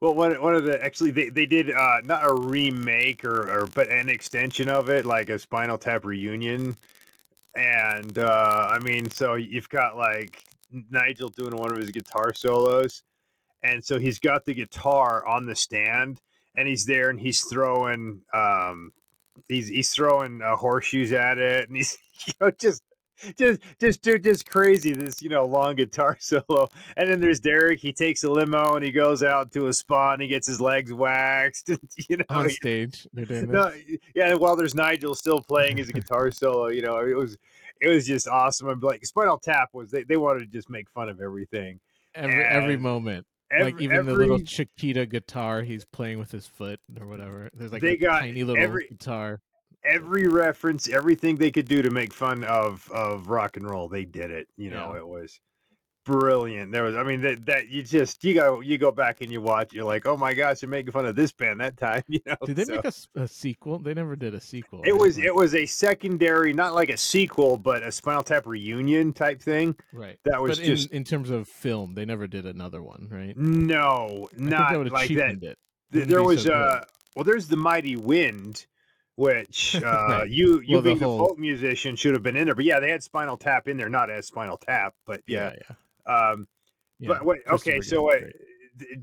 Well, one one of the actually they, they did uh not a remake or, or but an extension of it, like a Spinal Tap reunion. And uh I mean, so you've got like Nigel doing one of his guitar solos, and so he's got the guitar on the stand, and he's there and he's throwing um he's he's throwing uh, horseshoes at it, and he's you know just just just just just crazy this you know long guitar solo and then there's derek he takes a limo and he goes out to a spa and he gets his legs waxed you know On stage, they're doing no, yeah and while there's nigel still playing his guitar solo you know it was it was just awesome i'm like spinal tap was they, they wanted to just make fun of everything Every every moment. every, like even every, the little Chiquita guitar he's playing with his foot or whatever. There's like They a got tiny little every- guitar. Every reference everything they could do to make fun of of rock and roll they did it you know Yeah. it was brilliant there was i mean that that you just you go you go back and you watch you're like oh my gosh you're making fun of this band that time you know Did they so- make a sequel? They never did a sequel. it right? was it was a secondary not like a sequel but a spinal tap reunion type thing right. that was but just in, in terms of film, they never did another one, right? no think that not like that it. There was so uh well there's the mighty wind which uh you you Well, the being the whole- folk musician should have been in there but yeah they had spinal tap in there not as spinal tap but yeah, yeah. um yeah. but wait okay so wait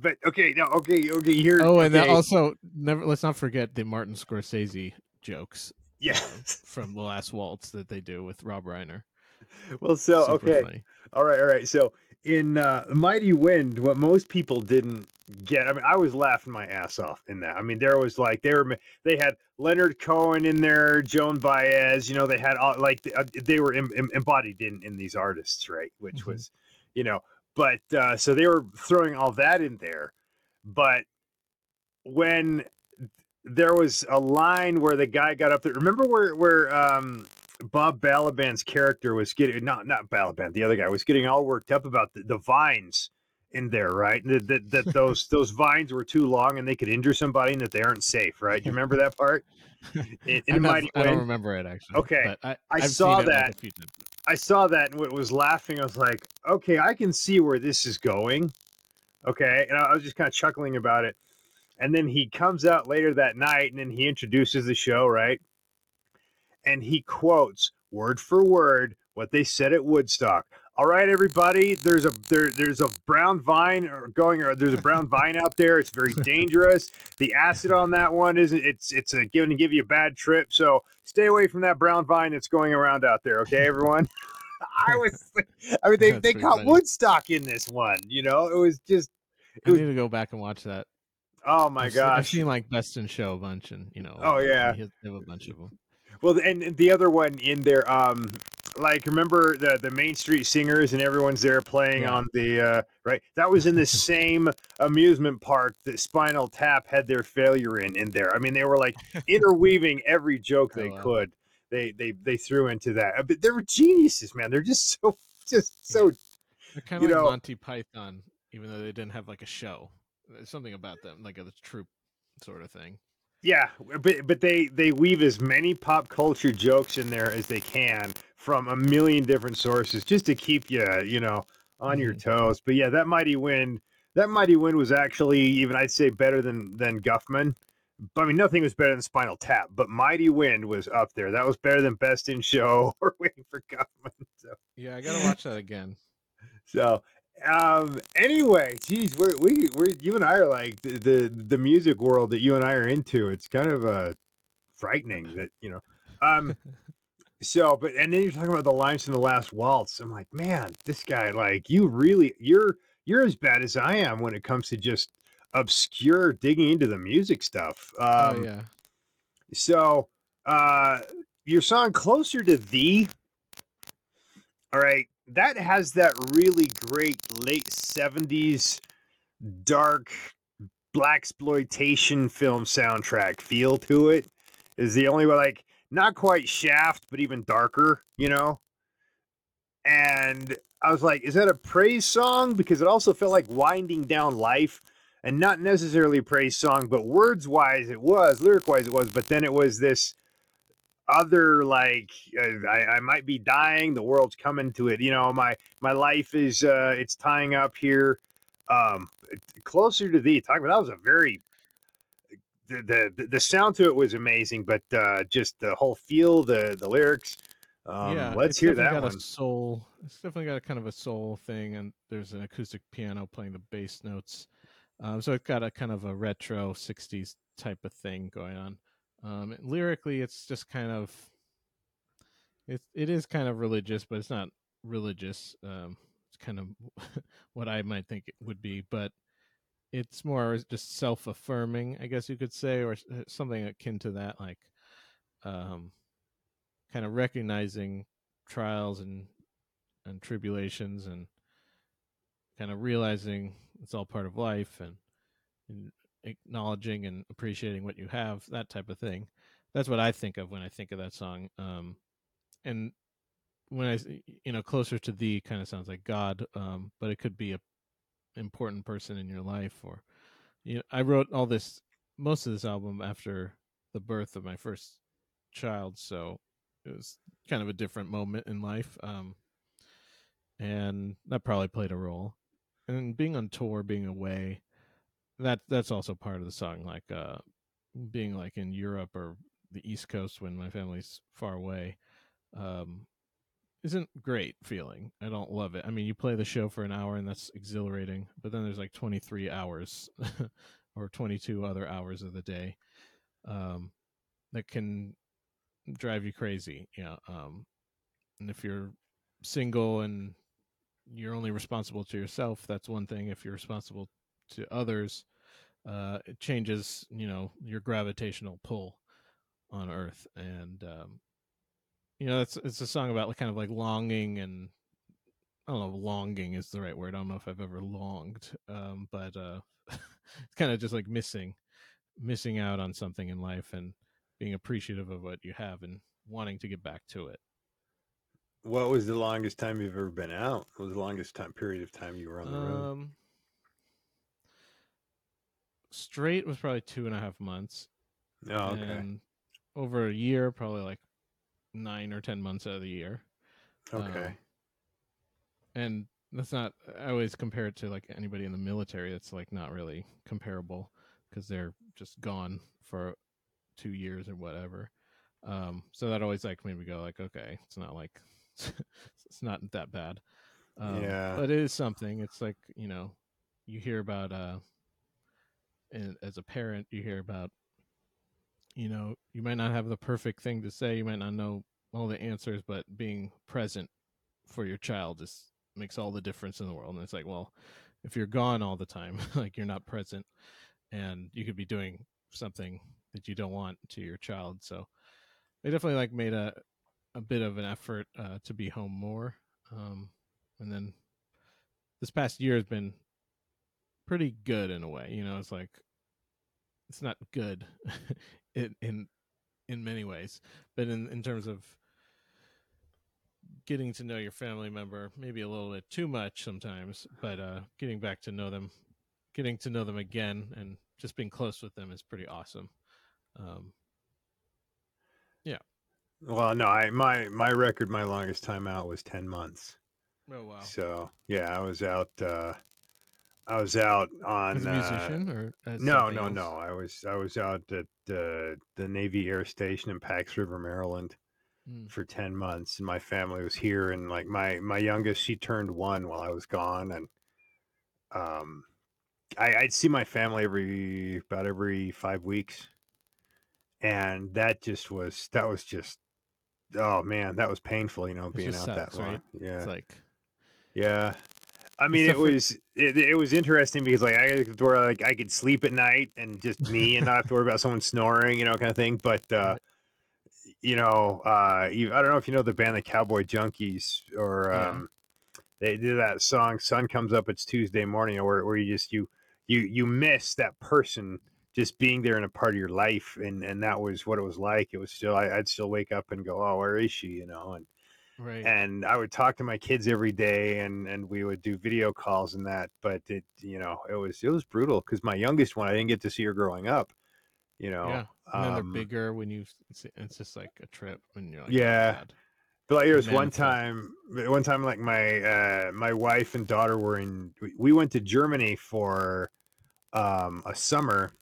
but okay no okay okay here Oh, and okay, also never. Let's not forget the Martin Scorsese jokes yeah from the last waltz that they do with Rob Reiner. well so Super okay funny. All right, all right. So in uh, Mighty Wind, what most people didn't get, I mean, I was laughing my ass off in that. I mean, there was like they were they had Leonard Cohen in there, Joan Baez. You know, they had all like uh, they were em- em- embodied in in these artists, right? Which Mhm. was, you know, but uh, so they were throwing all that in there, but when there was a line where the guy got up there. Remember where where um Bob Balaban's character was getting not not Balaban, the other guy was getting all worked up about the, the vines in there, right? That, that that those those vines were too long and they could injure somebody and that they aren't safe, right? Do you remember that part? In, in I'm not- I don't remember it actually. Okay, but I, I saw seen like, that. a few times. I saw that and w- was laughing. I was like, okay, I can see where this is going. Okay. And I I was just kind of chuckling about it. And then he comes out later that night and then he introduces the show, right? And he quotes word for word what they said at Woodstock. All right, everybody, there's a there, there's a brown vine or going or there's a brown vine out there. It's very dangerous. The acid on that one isn't it's it's uh, a, going to give you a bad trip. So stay away from that brown vine that's going around out there. Okay, everyone. I was, I mean, they, That's they caught funny. Woodstock in this one. You know, it was just, I was- need to go back and watch that. oh my I've se- I've seen like Best in Show a bunch, and you know. Oh, yeah. they have a bunch of them. Well, and the other one in there, um, like remember the the Main Street Singers and everyone's there playing Yeah. on the uh, right. That was in the same amusement park that Spinal Tap had their failure in. In there, I mean, they were like interweaving every joke they Oh, wow. could. They they they threw into that. Uh, But they were geniuses, man. They're just so just so They're kind of like know- Monty Python, even though they didn't have like a show. There's something about them, like a troupe. sort of thing. Yeah, but but they they weave as many pop culture jokes in there as they can from a million different sources just to keep you you know on your Mhm. toes. But yeah, that mighty wind that mighty wind was actually even I'd say better than than Guffman. But I mean, nothing was better than Spinal Tap, but Mighty Wind was up there. That was better than Best in Show or Waiting for Guffman. So, Yeah, I gotta watch that again. so um, anyway, geez, we're, we we you and I are like the, the the music world that you and I are into. It's kind of uh frightening that you know. Um, so but and then you're talking about the lines from the last waltz. I'm like, man, this guy like you really you're you're as bad as I am when it comes to just obscure digging into the music stuff. Um, oh yeah. so, uh, your song "Closer to Thee," all right, that has that really great late '70s dark blaxploitation film soundtrack feel to it. Is the only way, like, not quite Shaft, but even darker, you know. And I was like, is that a praise song? Because it also felt like winding down life and not necessarily a praise song, but words wise it was, lyric wise it was, but then it was this other like uh, I, I might be dying, the world's coming to it. You know, my my life is uh it's tying up here. Um closer to thee talk about that was a very the, the the sound to it was amazing, but uh just the whole feel, the the lyrics. Um yeah, let's hear that got one. A soul. It's definitely got a kind of a soul thing, and there's an acoustic piano playing the bass notes. Um, so it's got a kind of a retro '60s type of thing going on. Um, lyrically, it's just kind of it. It is kind of religious, but it's not religious. Um, it's kind of what I might think it would be, but it's more just self-affirming, I guess you could say, or uh, something akin to that, like um, kind of recognizing trials and and tribulations and kind of realizing it's all part of life and, and acknowledging and appreciating what you have that type of thing. That's what i think of when i think of that song um and when i you know closer to thee kind of sounds like god um but it could be a important person in your life or you know i wrote all this most of this album after the birth of my first child so it was kind of a different moment in life um and that probably played a role. And being on tour being away that that's also part of the song like uh being like in europe or the east coast when my family's far away um isn't great feeling. I don't love it. I mean you play the show for an hour and that's exhilarating but then there's like 23 hours or 22 other hours of the day um that can drive you crazy know um and if you're single and you're only responsible to yourself that's one thing. If you're responsible to others uh it changes you know your gravitational pull on earth and um you know it's it's a song about like kind of like longing and i don't know if longing is the right word i don't know if i've ever longed um but uh it's kind of just like missing missing out on something in life and being appreciative of what you have and wanting to get back to it What was the longest time you've ever been out? What was the longest time period of time you were on the road? Straight was probably two and a half months, Oh, okay. and over a year, probably like nine or ten months out of the year. Okay. um, And that's not. I always compare it to like anybody in the military. That's like not really comparable because they're just gone for two years or whatever. Um, so that always like made me go like, okay, it's not like it's not that bad. Um, Yeah. but it is something. It's like you know, you hear about uh, and as a parent, you hear about, you know, you might not have the perfect thing to say, you might not know all the answers, but being present for your child just makes all the difference in the world. And it's like, well, if you're gone all the time, like you're not present, and you could be doing something that you don't want to your child. So they definitely like made a a bit of an effort uh, to be home more. Um, and then this past year has been pretty good in a way. You know, it's like it's not good in in in many ways, but in in terms of getting to know your family member, maybe a little bit too much sometimes, but uh, getting back to know them, getting to know them again, and just being close with them is pretty awesome. Um, yeah. Well, no, I my my record, my longest time out was ten months. oh wow! So yeah, I was out. uh I was out on. As a uh, or as no, no, else? no. I was I was out at uh, the Navy Air Station in Pax River, Maryland, Mm. for ten months, and my family was here. And like my my youngest, she turned one while I was gone, and um, I, I'd see my family every about every five weeks, and that just was that was just oh man, that was painful. You know, being out sucks, that long. right? Yeah, It's like yeah. I mean, it was it, it was interesting because like I could where like I could sleep at night and just me and not have to worry about someone snoring, you know, kind of thing. But uh, you know, uh, you, I don't know if you know the band the Cowboy Junkies or Yeah. um, they did that song "Sun Comes Up." It's Tuesday morning, where where you just you you you miss that person just being there in a part of your life, and and that was what it was like. It was still I, I'd still wake up and go, oh, where is she? You know, and right. and I would talk to my kids every day, and and we would do video calls and that. But it, you know, it was it was brutal because my youngest one, I didn't get to see her growing up. You know, yeah, and then um, they're bigger when you. It's, just like a trip, and you're like, Yeah. Oh, But like there was one time, one time like my uh my wife and daughter were in. we- We went to Germany for um a summer,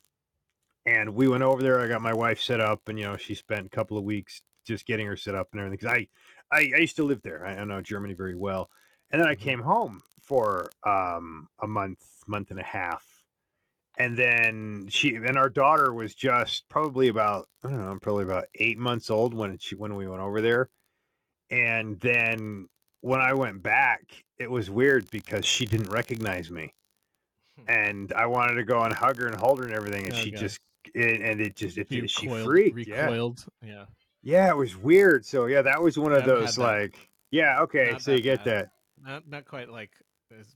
and we went over there. I got my wife set up, and you know she spent a couple of weeks just getting her set up and everything. Because I, I I used to live there. I, I know Germany very well, and then I Mhm. came home for um a month, month and a half. And then she and our daughter was just probably about I don't know, probably about eight months old when she when we went over there and then when I went back, it was weird because she didn't recognize me, Hmm. and I wanted to go and hug her and hold her and everything, and Oh, she God. just it, and it just it, You she coiled- freaked. Recoiled. Yeah. yeah, it was weird. So yeah, that was one of those like yeah, okay, Not so you get bad. that. Not not quite like as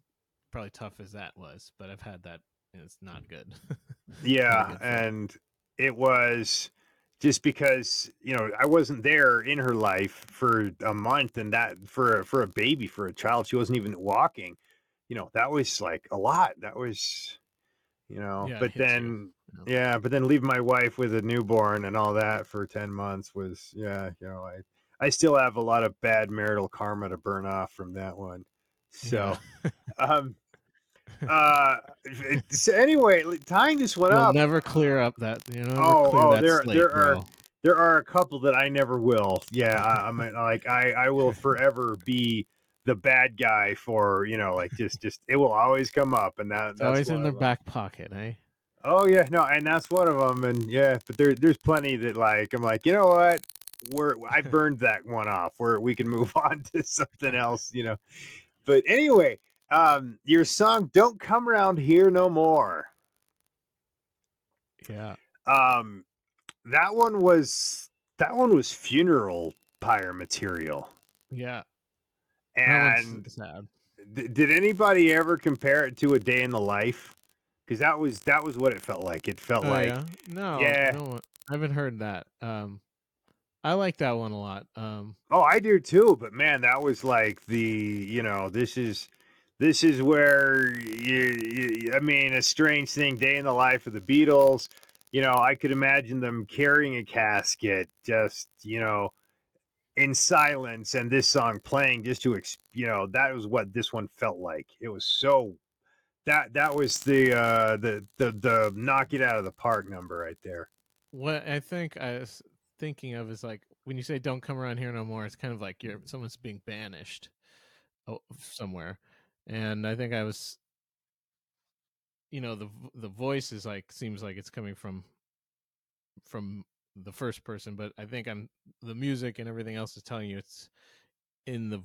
probably tough as that was, but I've had that. and It's not good. Yeah, good and it was just because you know I wasn't there in her life for a month, and that for a- for a baby, for a child, she wasn't even walking. You know, that was like a lot. That was, you know, Yeah, but then. you know. Yeah, but then leave my wife with a newborn and all that for ten months was yeah, you know, I I still have a lot of bad marital karma to burn off from that one. So um uh so anyway, tying this one You'll up, never clear up that. You know. Oh, clear oh, that there- there are- there are a couple that I never will. Yeah, I, I mean, like I, I will forever be the bad guy for you know, like just, just it will always come up, and that that's always in their back pocket, eh? Oh yeah, no, and that's one of them, and yeah, but there, there's plenty that like I'm like, you know what, we're I burned that one off, where we can move on to something else, you know. But anyway, um, your song "Don't Come Around Here No More." Yeah. Um, that one was that one was funeral pyre material. Yeah. And sad. d- did anybody ever compare it to a day in the life? Because that was that was what it felt like. It felt Oh, like yeah. No. Yeah. No, I haven't heard that. Um, I like that one a lot. Um, oh, I do too. But man, that was like the you know this is this is where you, you I mean a strange thing. Day in the life of the Beatles. You know, I could imagine them carrying a casket, just you know, in silence, and this song playing just to, you know, that was what this one felt like. It was so that that was the uh the the the knock it out of the park number right there. what I think I was thinking of is like when you say "Don't come around here no more," it's kind of like you're someone's being banished somewhere, and I think I was, you know, the the voice is like seems like it's coming from from the first person, but I think I'm the music and everything else is telling you it's in the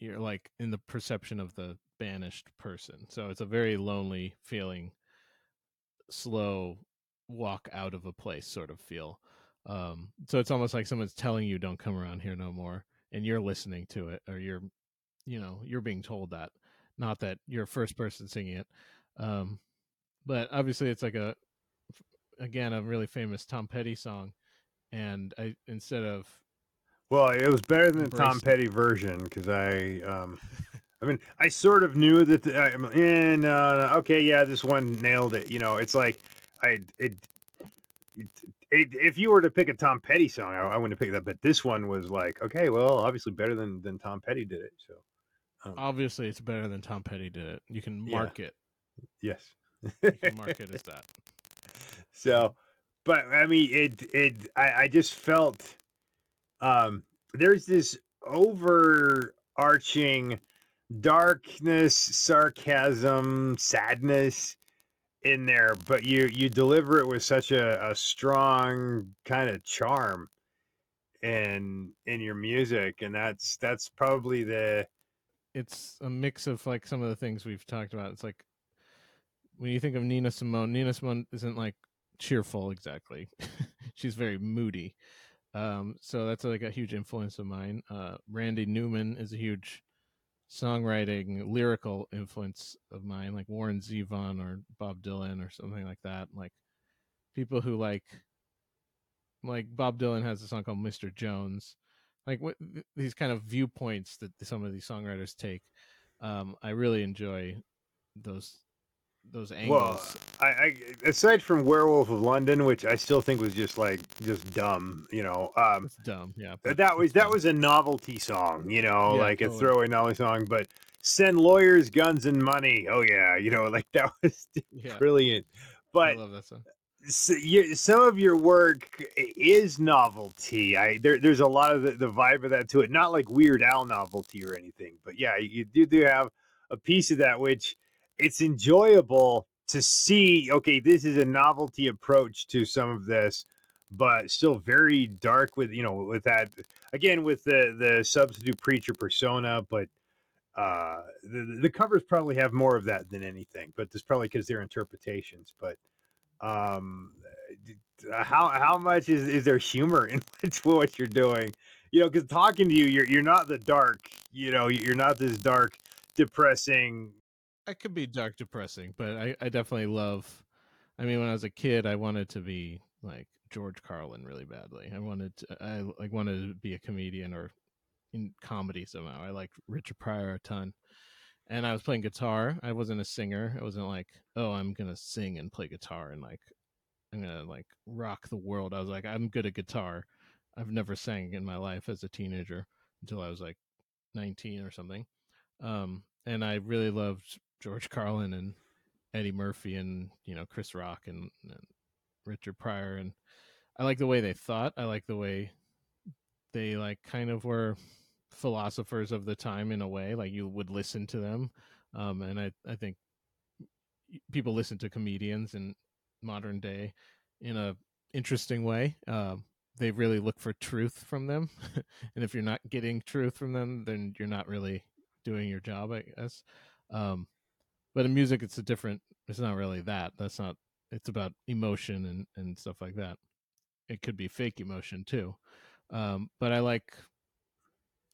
you're like in the perception of the banished person, so it's a very lonely feeling, slow walk out of a place sort of feel. Um, so it's almost like someone's telling you don't come around here no more, and you're listening to it, or you're, you know, you're being told that, not that you're first person singing it. Um, but obviously it's like a, again, a really famous Tom Petty song, and I instead of Well, it was better than the Tom Petty version because I, um, I mean, I sort of knew that. The, I, eh, no, no, okay, yeah, this one nailed it. You know, it's like I it, it, it if you were to pick a Tom Petty song, I, I wouldn't pick that. But this one was like, okay, well, obviously better than than Tom Petty did it. So um, Obviously, it's better than Tom Petty did it. You can Yeah. mark it. yes. You can mark it as that. So, but I mean, it it I, I just felt um there's this overarching darkness, sarcasm, sadness in there, but you you deliver it with such a, a strong kind of charm in in your music, and that's that's probably the It's a mix of like some of the things we've talked about. It's like when you think of Nina Simone, Nina Simone isn't like cheerful exactly. She's very moody. Um, so that's like a huge influence of mine. Uh, Randy Newman is a huge songwriting, lyrical influence of mine, like Warren Zevon or Bob Dylan or something like that. Like people who like, like Bob Dylan has a song called "Mr. Jones." Like what, these kind of viewpoints that some of these songwriters take. Um, I really enjoy those those angles. well. I, I aside from Werewolf of London, which I still think was just like just dumb, you know. Um, it's dumb, yeah. Uh, but that was that was a novelty song, you know, Yeah, like a throwaway novelty song. But send lawyers, guns, and money. Oh yeah, you know, like that was yeah. brilliant. I But love that song. s you, some of your work is novelty. I there, there's a lot of the, the vibe of that to it. Not like Weird Al novelty or anything, but yeah, you do do have a piece of that which it's enjoyable to see. Okay, this is a novelty approach to some of this, but still very dark with you know with that again with the the substitute preacher persona, but. Uh, the the covers probably have more of that than anything, but that's probably because they're interpretations. But um how how much is is there humor in what- what you're doing you know because talking to you you're you're not the dark you know you're not this dark depressing I could be dark depressing, but I, I definitely love I mean when I was a kid I wanted to be like George Carlin really badly. I wanted to I like wanted to be a comedian or in comedy somehow. I liked Richard Pryor a ton. And I was playing guitar. I wasn't a singer. I wasn't like, oh, I'm gonna sing and play guitar and like I'm gonna like rock the world. I was like, I'm good at guitar. I've never sang in my life as a teenager until I was like 19 or something. Um, and I really loved George Carlin and Eddie Murphy and you know Chris Rock and, and Richard Pryor and I like the way they thought. I like the way they like kind of were philosophers of the time in a way. Like you would listen to them, um, and I I think people listen to comedians in modern day in a interesting way. Um, they really look for truth from them, and if you're not getting truth from them, then you're not really doing your job, I guess. Um, but in music, it's a different. It's not really that. That's not. It's about emotion and and stuff like that. It could be fake emotion too, um, but I like.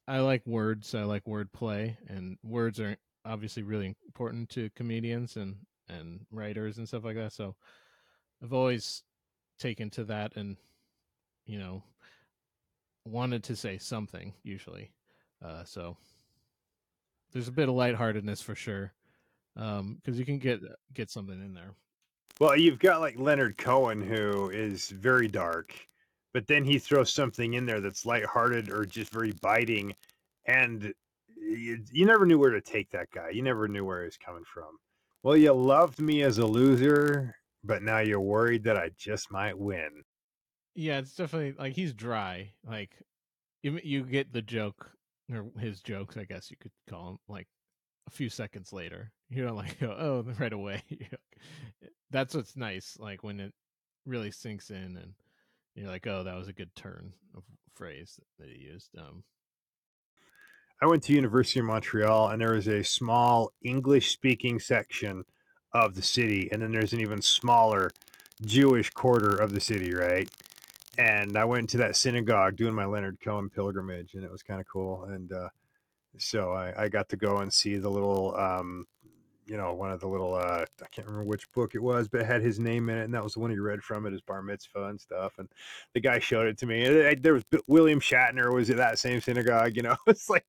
I like words. I like word play and words are obviously really important to comedians and and writers and stuff like that. So I've always taken to that and you know wanted to say something usually. Uh, so there's a bit of lightheartedness for sure Um, because you can get get something in there. well you've got like leonard cohen who is very dark but then he throws something in there that's lighthearted or just very biting and you, you never knew where to take that guy you never knew where he was coming from well you loved me as a loser but now you're worried that i just might win Yeah, it's definitely like he's dry. Like you, you get the joke or his jokes, I guess you could call him. Like a few seconds later, you don't like oh, right away. That's what's nice. Like when it really sinks in, and you're like, oh, that was a good turn of phrase that he used. Um, I went to University of Montreal, and there was a small English-speaking section of the city, and then there's an even smaller Jewish quarter of the city, right? And I went to that synagogue doing my Leonard Cohen pilgrimage, and it was kind of cool. And uh, so I, I got to go and see the little, um, you know, one of the little, uh, I can't remember which book it was, but it had his name in it, and that was the one he read from at his bar mitzvah and stuff. And the guy showed it to me. And I- there was William Shatner was at that same synagogue. You know, it's like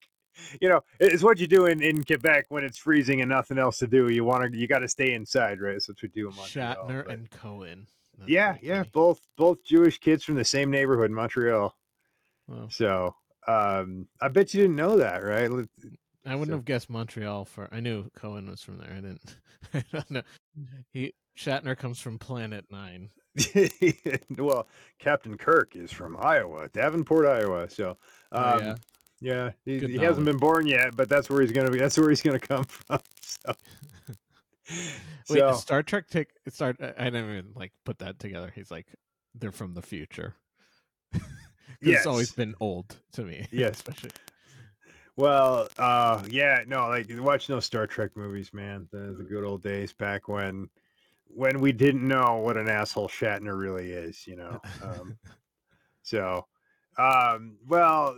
you know, it's what you do in, in Quebec when it's freezing and nothing else to do. You want to, you got to stay inside, right? So that's what we do in Montreal. Shatner but- and Cohen. That's yeah, yeah, funny. both both Jewish kids from the same neighborhood, Montreal. Wow. So, um, I bet you didn't know that, right? I wouldn't So- have guessed Montreal for. I knew Cohen was from there. I didn't. I don't know. He Shatner comes from Planet Nine. well, Captain Kirk is from Iowa, Davenport, Iowa. So, um, Oh, yeah. yeah, he, he hasn't been born yet, but that's where he's gonna be. That's where he's gonna come from. So, Wait, so Star Trek take start? I I didn't even like put that together. He's like, they're from the future. 'Cause It's always been old to me. Yes. especially. Well, uh, yeah, no, like watch those Star Trek movies, man. The the good old days back when when we didn't know what an asshole Shatner really is, you know. Um, so, um, well,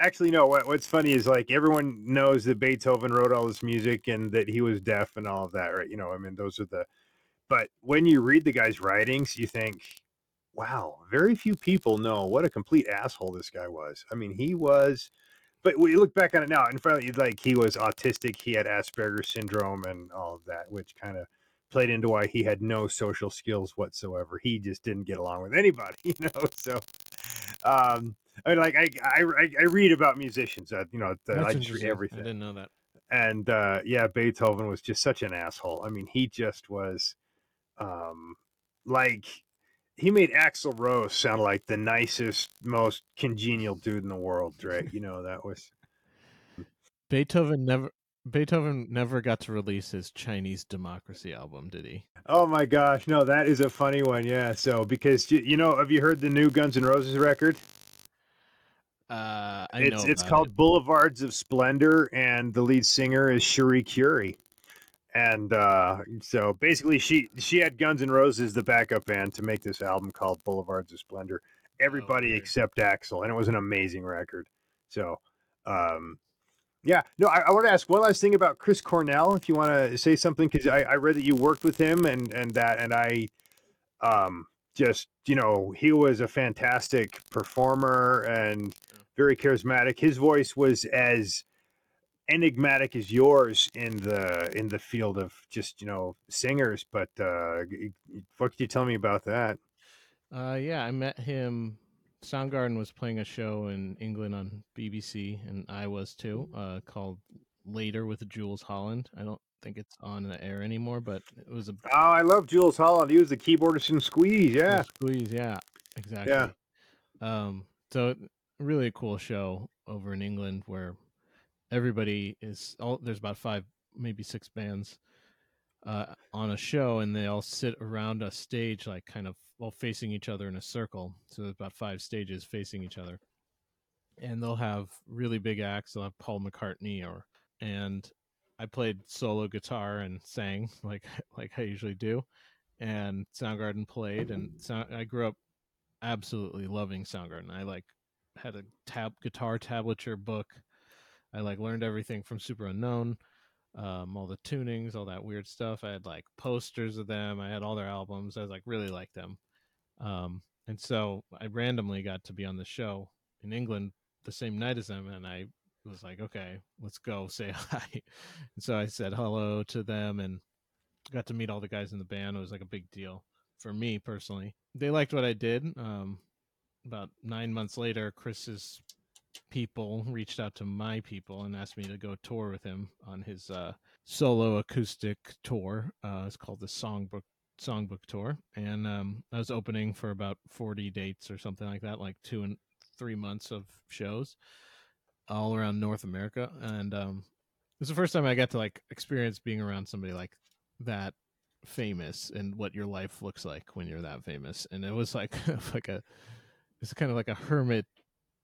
actually, no. What, what's funny is like everyone knows that Beethoven wrote all this music and that he was deaf and all of that, right? You know, I mean, those are the. But when you read the guy's writings, you think, wow, very few people know what a complete asshole this guy was. I mean, he was but we look back on it now and finally like he was autistic he had asperger's syndrome and all of that which kind of played into why he had no social skills whatsoever he just didn't get along with anybody you know so um I mean, like I, I I- read about musicians that you know that I just read everything I didn't know that. and uh yeah beethoven was just such an asshole i mean he just was um like he made axl rose sound like the nicest most congenial dude in the world right you know that was Beethoven never. Beethoven never got to release his Chinese Democracy album, did he? oh my gosh no that is a funny one yeah so because you, know have you heard the new guns N' roses record Uh, I it's know it's called it. Boulevards of Splendor, and the lead singer is Cherie Currie. And uh, so basically, she she had Guns N' Roses, the backup band, to make this album called Boulevards of Splendor. Everybody weird. except Axl, and it was an amazing record. So, um, yeah, no, I, I want to ask one last thing about Chris Cornell. If you want to say something, because I, I read that you worked with him, and and that, and I, um, just you know, he was a fantastic performer and very charismatic. His voice was as enigmatic as yours in the in the field of just you know singers. But uh, what could you tell me about that? Uh, yeah, I met him. Soundgarden was playing a show in England on BBC, and I was too. Uh, called Later with Jools Holland. I don't think it's on the air anymore, but it was a Oh, I love Jools Holland. He was the keyboardist in Squeeze. Yeah, squeeze. Yeah, exactly. Yeah. Um, so really a cool show over in England where everybody is all there's about five, maybe six bands uh, on a show, and they all sit around a stage, like kind of all facing each other in a circle. So there's about five stages facing each other, and they'll have really big acts. They'll have Paul McCartney or and I played solo guitar and sang like like I usually do, and Soundgarden played, and sound, I grew up absolutely loving Soundgarden. I like had a tab guitar tablature book. I like learned everything from Superunknown, um, all the tunings, all that weird stuff. I had like posters of them. I had all their albums. I was like really like them. Um, and so I randomly got to be on the show in England the same night as them, and I was like, okay, let's go say hi. And so I said hello to them and got to meet all the guys in the band. It was like a big deal for me personally. They liked what I did. Um, about nine months later, Chris's people reached out to my people and asked me to go tour with him on his uh, solo acoustic tour. Uh, it's called the Songbook Songbook Tour, and um, I was opening for about forty dates or something like that, like two and three months of shows all around North America, and um, it was the first time I got to like experience being around somebody like that famous and what your life looks like when you're that famous. And it was like like a it's kind of like a hermit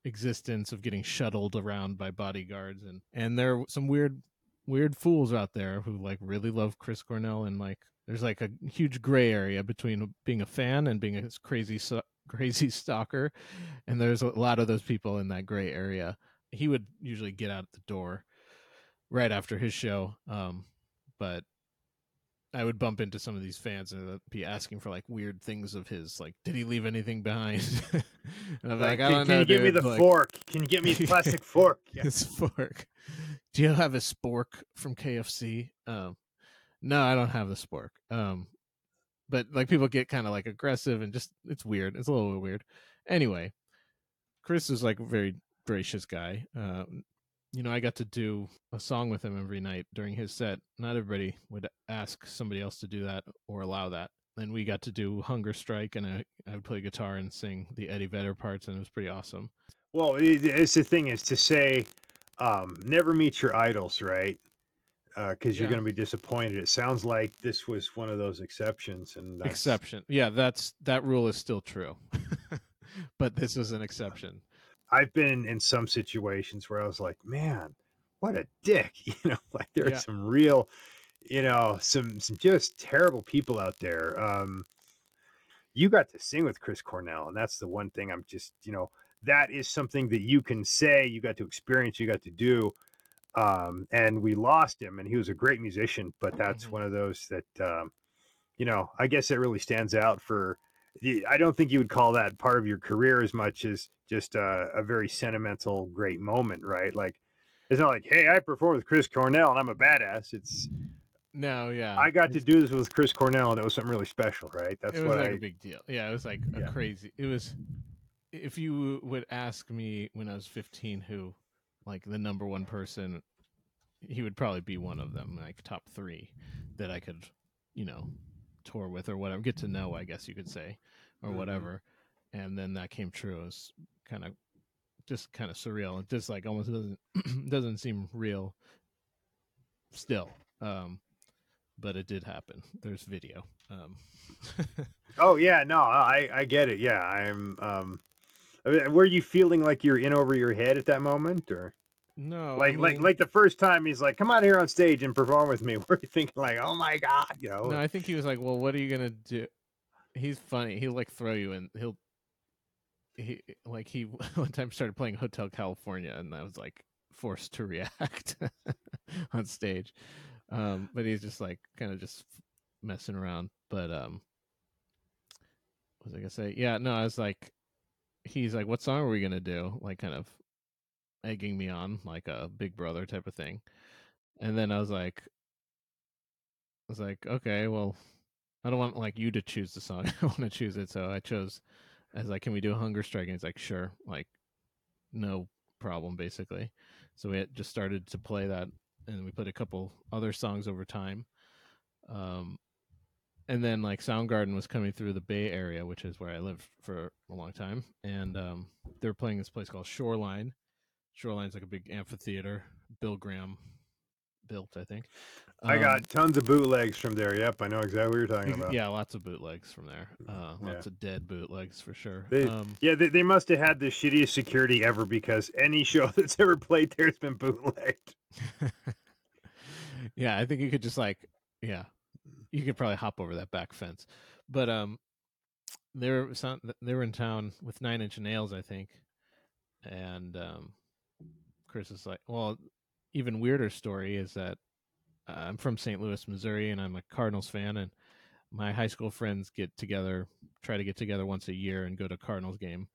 existence of getting shuttled around by bodyguards and and there are some weird weird fools out there who like really love Chris Cornell and like there's like a huge gray area between being a fan and being a crazy crazy stalker and there's a lot of those people in that gray area. He would usually get out the door right after his show um but I would bump into some of these fans and be asking for like weird things of his, like, did he leave anything behind? and I'm like, I can, don't can know. Can you give me the like, fork? Can you give me a plastic fork? Yeah. His fork. Do you have a spork from KFC? Um, no, I don't have the spork. Um, but like people get kind of like aggressive and just it's weird. It's a little weird. Anyway, Chris is like a very gracious guy. Uh, you know, I got to do a song with him every night during his set. Not everybody would ask somebody else to do that or allow that. And we got to do Hunger Strike, and I, I would play guitar and sing the Eddie Vedder parts, and it was pretty awesome. Well, it's the thing is to say, um, never meet your idols, right? Because you're Yeah. going to be disappointed. It sounds like this was one of those exceptions, and that's, Exception, yeah, that's that rule is still true, but this was an exception. I've been in some situations where I was like, man, what a dick. You know, like there Yeah. are some real, you know, some some just terrible people out there. Um you got to sing with Chris Cornell, and that's the one thing I'm just, you know, that is something that you can say, you got to experience, you got to do. Um, and we lost him, and he was a great musician, but that's Mhm. one of those that um, you know, I guess it really stands out for I don't think you would call that part of your career as much as just a, a very sentimental, great moment, right? Like, it's not like, hey, I performed with Chris Cornell and I'm a badass. It's No, yeah, I got to do this with Chris Cornell and it was something really special, right? That's it was what like I. a big deal. Yeah, it was like Yeah. a crazy. It was. If you would ask me when I was 15, who, like the number one person, he would probably be one of them, like top three, that I could, you know, tour with or whatever, get to know, I guess you could say, or Mhm. whatever. And then that came true. It was kind of, just kind of surreal. It just like almost doesn't doesn't seem real. Still, um, but it did happen. There's video. Um, Oh yeah, no, I I get it. Yeah, I'm. um I mean, Were you feeling like you're in over your head at that moment, or no, like like mean- like the first time he's like, "Come on here on stage and perform with me"? We're thinking like, "Oh my god," you know? No, I think he was like, "Well, what are you gonna do?" He's funny. He'll like throw you in. He'll he like he one time started playing Hotel California, and I was like forced to react on stage. Um, but he's just like kind of just messing around. But um, what was I gonna say? Yeah, no, I was like, he's like, "What song are we gonna do?" Like kind of egging me on, like a Big Brother type of thing. And then I was like, I was like, okay, well, I don't want like you to choose the song. I want to choose it, so I chose. I was like, can we do a hunger strike? And he's like, sure, like, no problem, basically. So we just started to play that, and we played a couple other songs over time. Um, and then like Soundgarden was coming through the Bay Area, which is where I lived for a long time, and um, they were playing this place called Shoreline. Shoreline's like a big amphitheater. Bill Graham built, I think. I Um, got tons of bootlegs from there. Yep, I know exactly what you're talking about. Yeah, lots of bootlegs from there. Uh, Yeah. lots of dead bootlegs for sure. They- um, Yeah, they, they must have had the shittiest security ever because any show that's ever played there has been bootlegged. yeah, I think you could just like, yeah, you could probably hop over that back fence. But um, they were they were in town with Nine Inch Nails, I think, and um, Chris is like, well, even weirder story is that uh, I'm from St. Louis, Missouri, and I'm a Cardinals fan, and my high school friends get together, try to get together once a year and go to Cardinals game,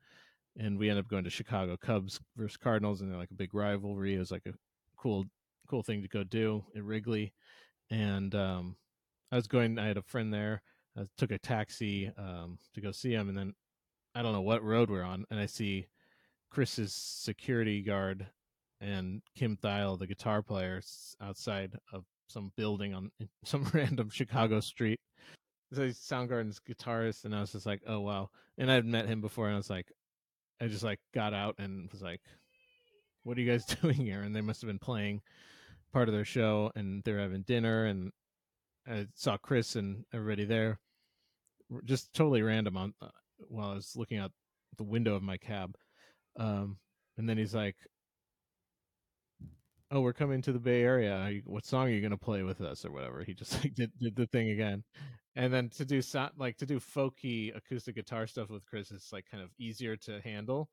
and we end up going to Chicago Cubs versus Cardinals, and they're like a big rivalry. It was like a cool, cool thing to go do at Wrigley, and um, I was going. I had a friend there. I took a taxi um, to go see him, and then I don't know what road we're on, and I see Chris's security guard and Kim Thayil, the guitar player, outside of some building on some random Chicago street. So he's Soundgarden's guitarist, and I was just like, oh wow. And I'd met him before, and I was like, I just like got out and was like, what are you guys doing here? And they must have been playing part of their show, and they're having dinner, and I saw Chris and everybody there, just totally random on uh, while I was looking out the window of my cab. Um, and then he's like, "Oh, we're coming to the Bay Area. What song are you gonna play with us, or whatever?" He just like did, did the thing again, and then to do so, like to do folky acoustic guitar stuff with Chris is like kind of easier to handle.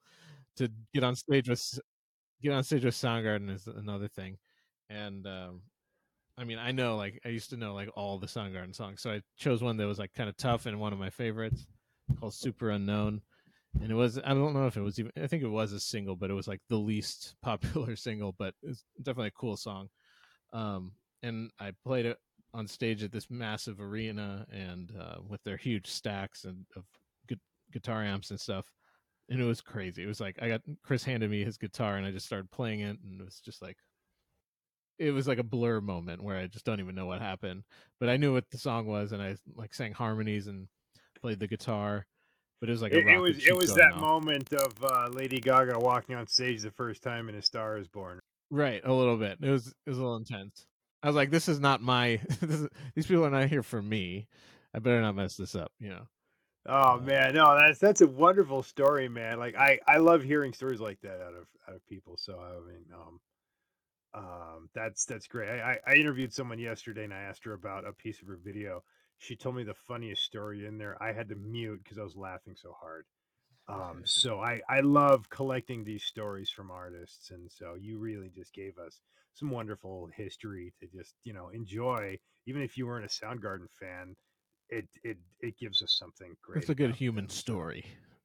To get on stage with get on stage with Soundgarden is another thing, and um, I mean I know like I used to know like all the Soundgarden songs, so I chose one that was like kind of tough and one of my favorites called Superunknown and it was I don't know if it was even I think it was a single, but it was like the least popular single, but it's definitely a cool song. Um, and I played it on stage at this massive arena and uh, with their huge stacks and of gu- guitar amps and stuff. And it was crazy. It was like I got Chris handed me his guitar and I just started playing it and it was just like it was like a blur moment where I just don't even know what happened. But I knew what the song was and I like sang harmonies and played the guitar. But it was like a It, it was it was that off. moment of uh, Lady Gaga walking on stage the first time and A Star Is Born. Right, a little bit. It was it was a little intense. I was like, this is not my. This is, these people are not here for me. I better not mess this up. You know. Oh Uh, man, no, that's that's a wonderful story, man. Like I I love hearing stories like that out of out of people. So I mean, um, um, that's that's great. I, I I interviewed someone yesterday and I asked her about a piece of her video. She told me the funniest story in there. I had to mute because I was laughing so hard. Um, so I I love collecting these stories from artists, and so you really just gave us some wonderful history to just you know enjoy. Even if you weren't a Soundgarden fan, it it it gives us something great. It's a good human them, story.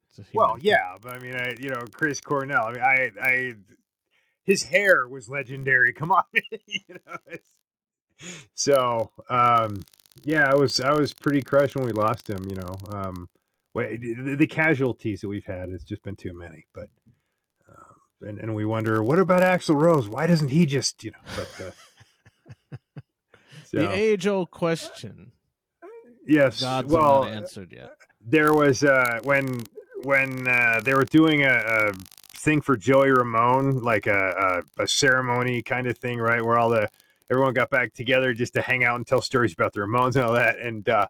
It's a Well, human- yeah, but I mean, I, you know, Chris Cornell. I mean, I, I, his hair was legendary. Come on, you know. So, um, yeah, I was, I was pretty crushed when we lost him. You know, um, wait, the, the casualties that we've had has just been too many. But, um, and and we wonder, what about Axl Rose? Why doesn't he just, you know? But, uh, so, The age old question. yes, God's well, not answered yet. there was uh when when uh they were doing a, a thing for Joey Ramone, like a, a a ceremony kind of thing, right? Where all the everyone got back together just to hang out and tell stories about the Ramones and all that. And uh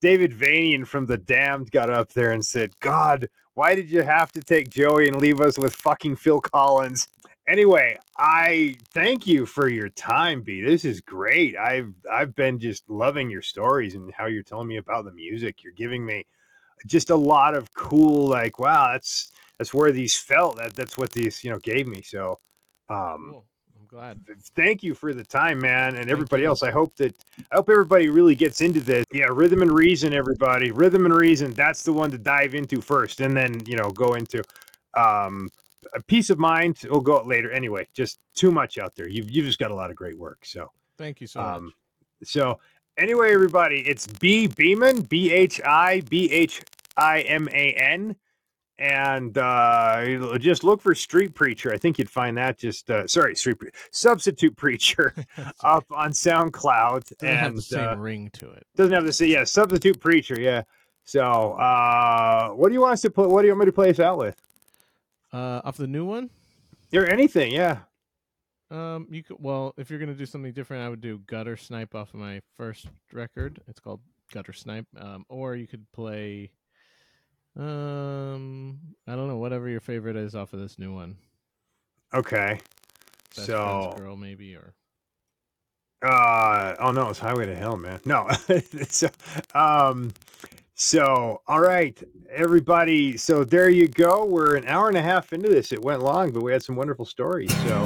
David Vanian from the Damned got up there and said, God, why did you have to take Joey and leave us with fucking Phil Collins? Anyway, I thank you for your time, Bhi. This is great. I've I've been just loving your stories and how you're telling me about the music. You're giving me just a lot of cool, like, wow, that's that's where these felt. That that's what these, you know, gave me. So um Cool. Glad. thank you for the time, man, and everybody else. I hope that I hope everybody really gets into this. Yeah, rhythm and reason, everybody. Rhythm and reason. That's the one to dive into first, and then you know go into um, a peace of mind. We'll go later. Anyway, just too much out there. You've you've just got a lot of great work. So Thank you so um, much. so anyway, everybody, it's Bhi Bhiman, B H I B H I M A N. And uh, just look for Street Preacher. I think you'd find that just uh, sorry, Street Pre- Substitute Preacher up on SoundCloud. Doesn't have and the same uh, ring to it. doesn't have to say yeah, Substitute Preacher. Yeah. So uh, what do you want us to put? What do you want me to play us out with? Uh, off the new one. Or anything? Yeah. Um, you could well, if you're gonna do something different, I would do Guttersnipe off of my first record. It's called Guttersnipe. Um, or you could play, um, I don't know, whatever your favorite is off of this new one. Okay. Best so Girl, maybe, or Uh oh no, it's Highway to Hell, man. No. so um so all right, everybody. So there you go. We're an hour and a half into this. It went long, but we had some wonderful stories. So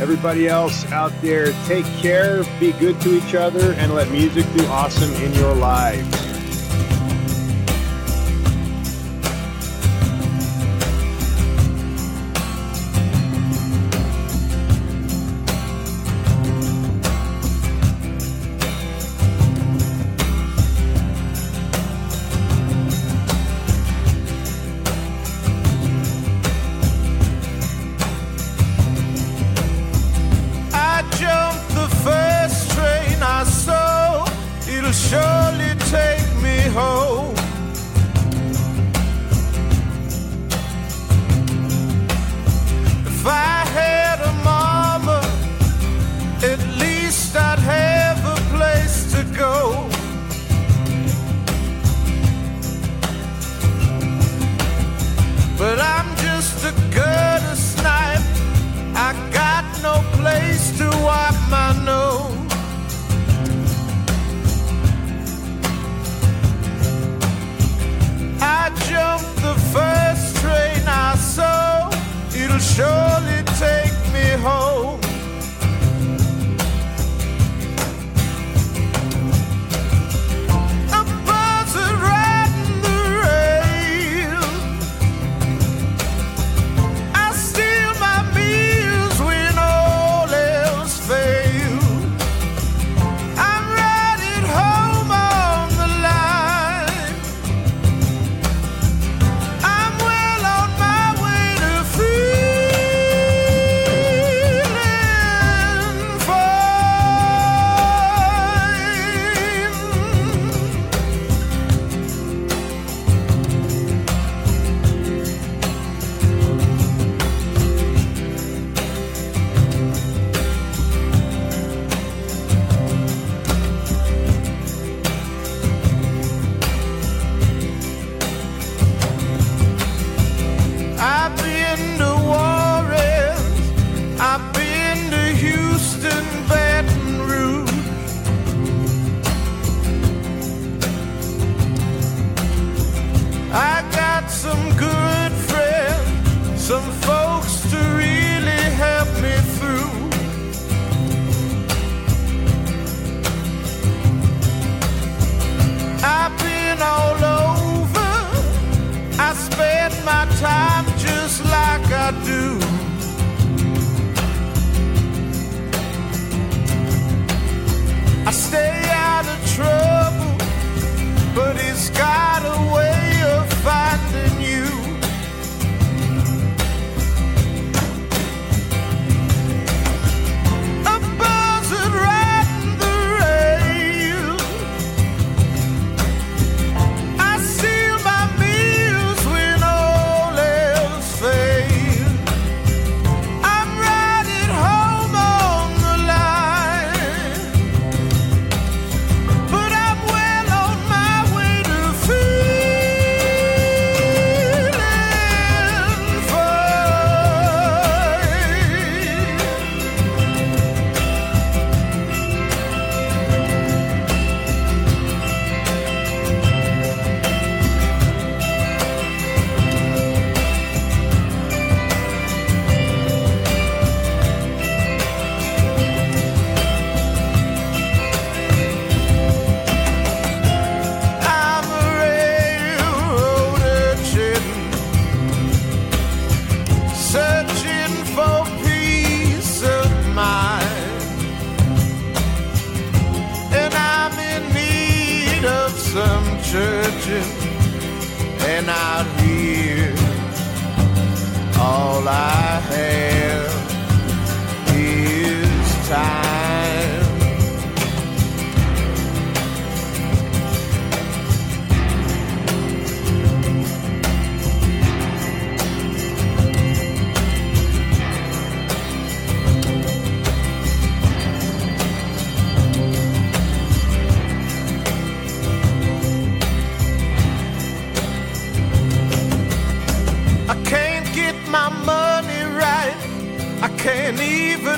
everybody else out there, take care, be good to each other, and let music do awesome in your lives.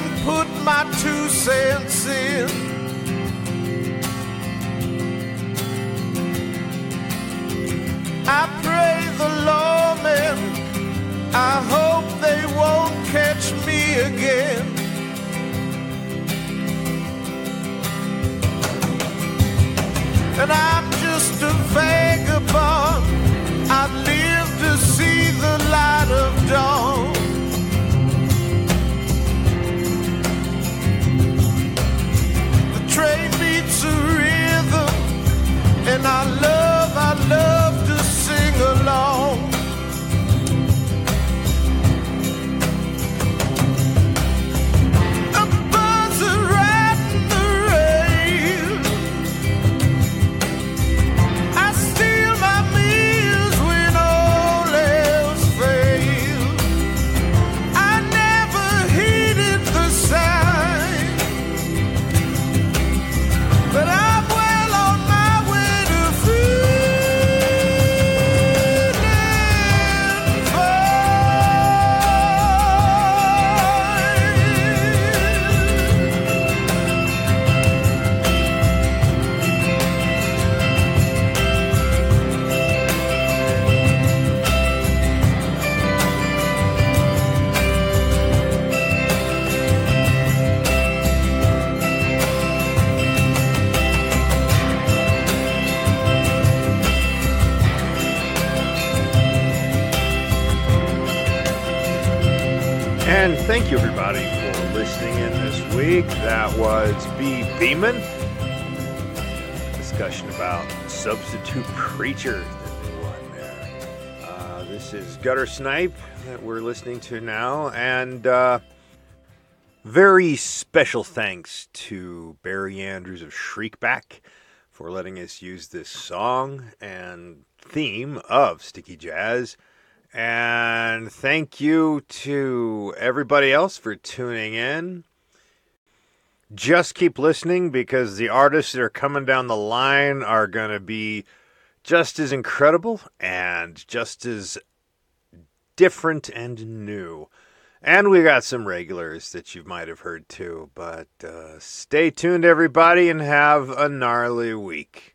Even put my two cents in. I pray the lawmen, I hope they won't catch me again. And I'm just a vagabond. I live to see the light of dawn. I love, I love to sing along. Thank you, everybody, for listening in this week. That was Bhi Bhiman. Discussion about Substitute Preacher, one there. Uh, this is Guttersnipe that we're listening to now. And uh, very special thanks to Barry Andrews of Shriekback for letting us use this song and theme of Sticky Jazz. And thank you to everybody else for tuning in. Just keep listening because the artists that are coming down the line are going to be just as incredible and just as different and new. And we got some regulars that you might have heard too. But uh, stay tuned, everybody, and have a gnarly week.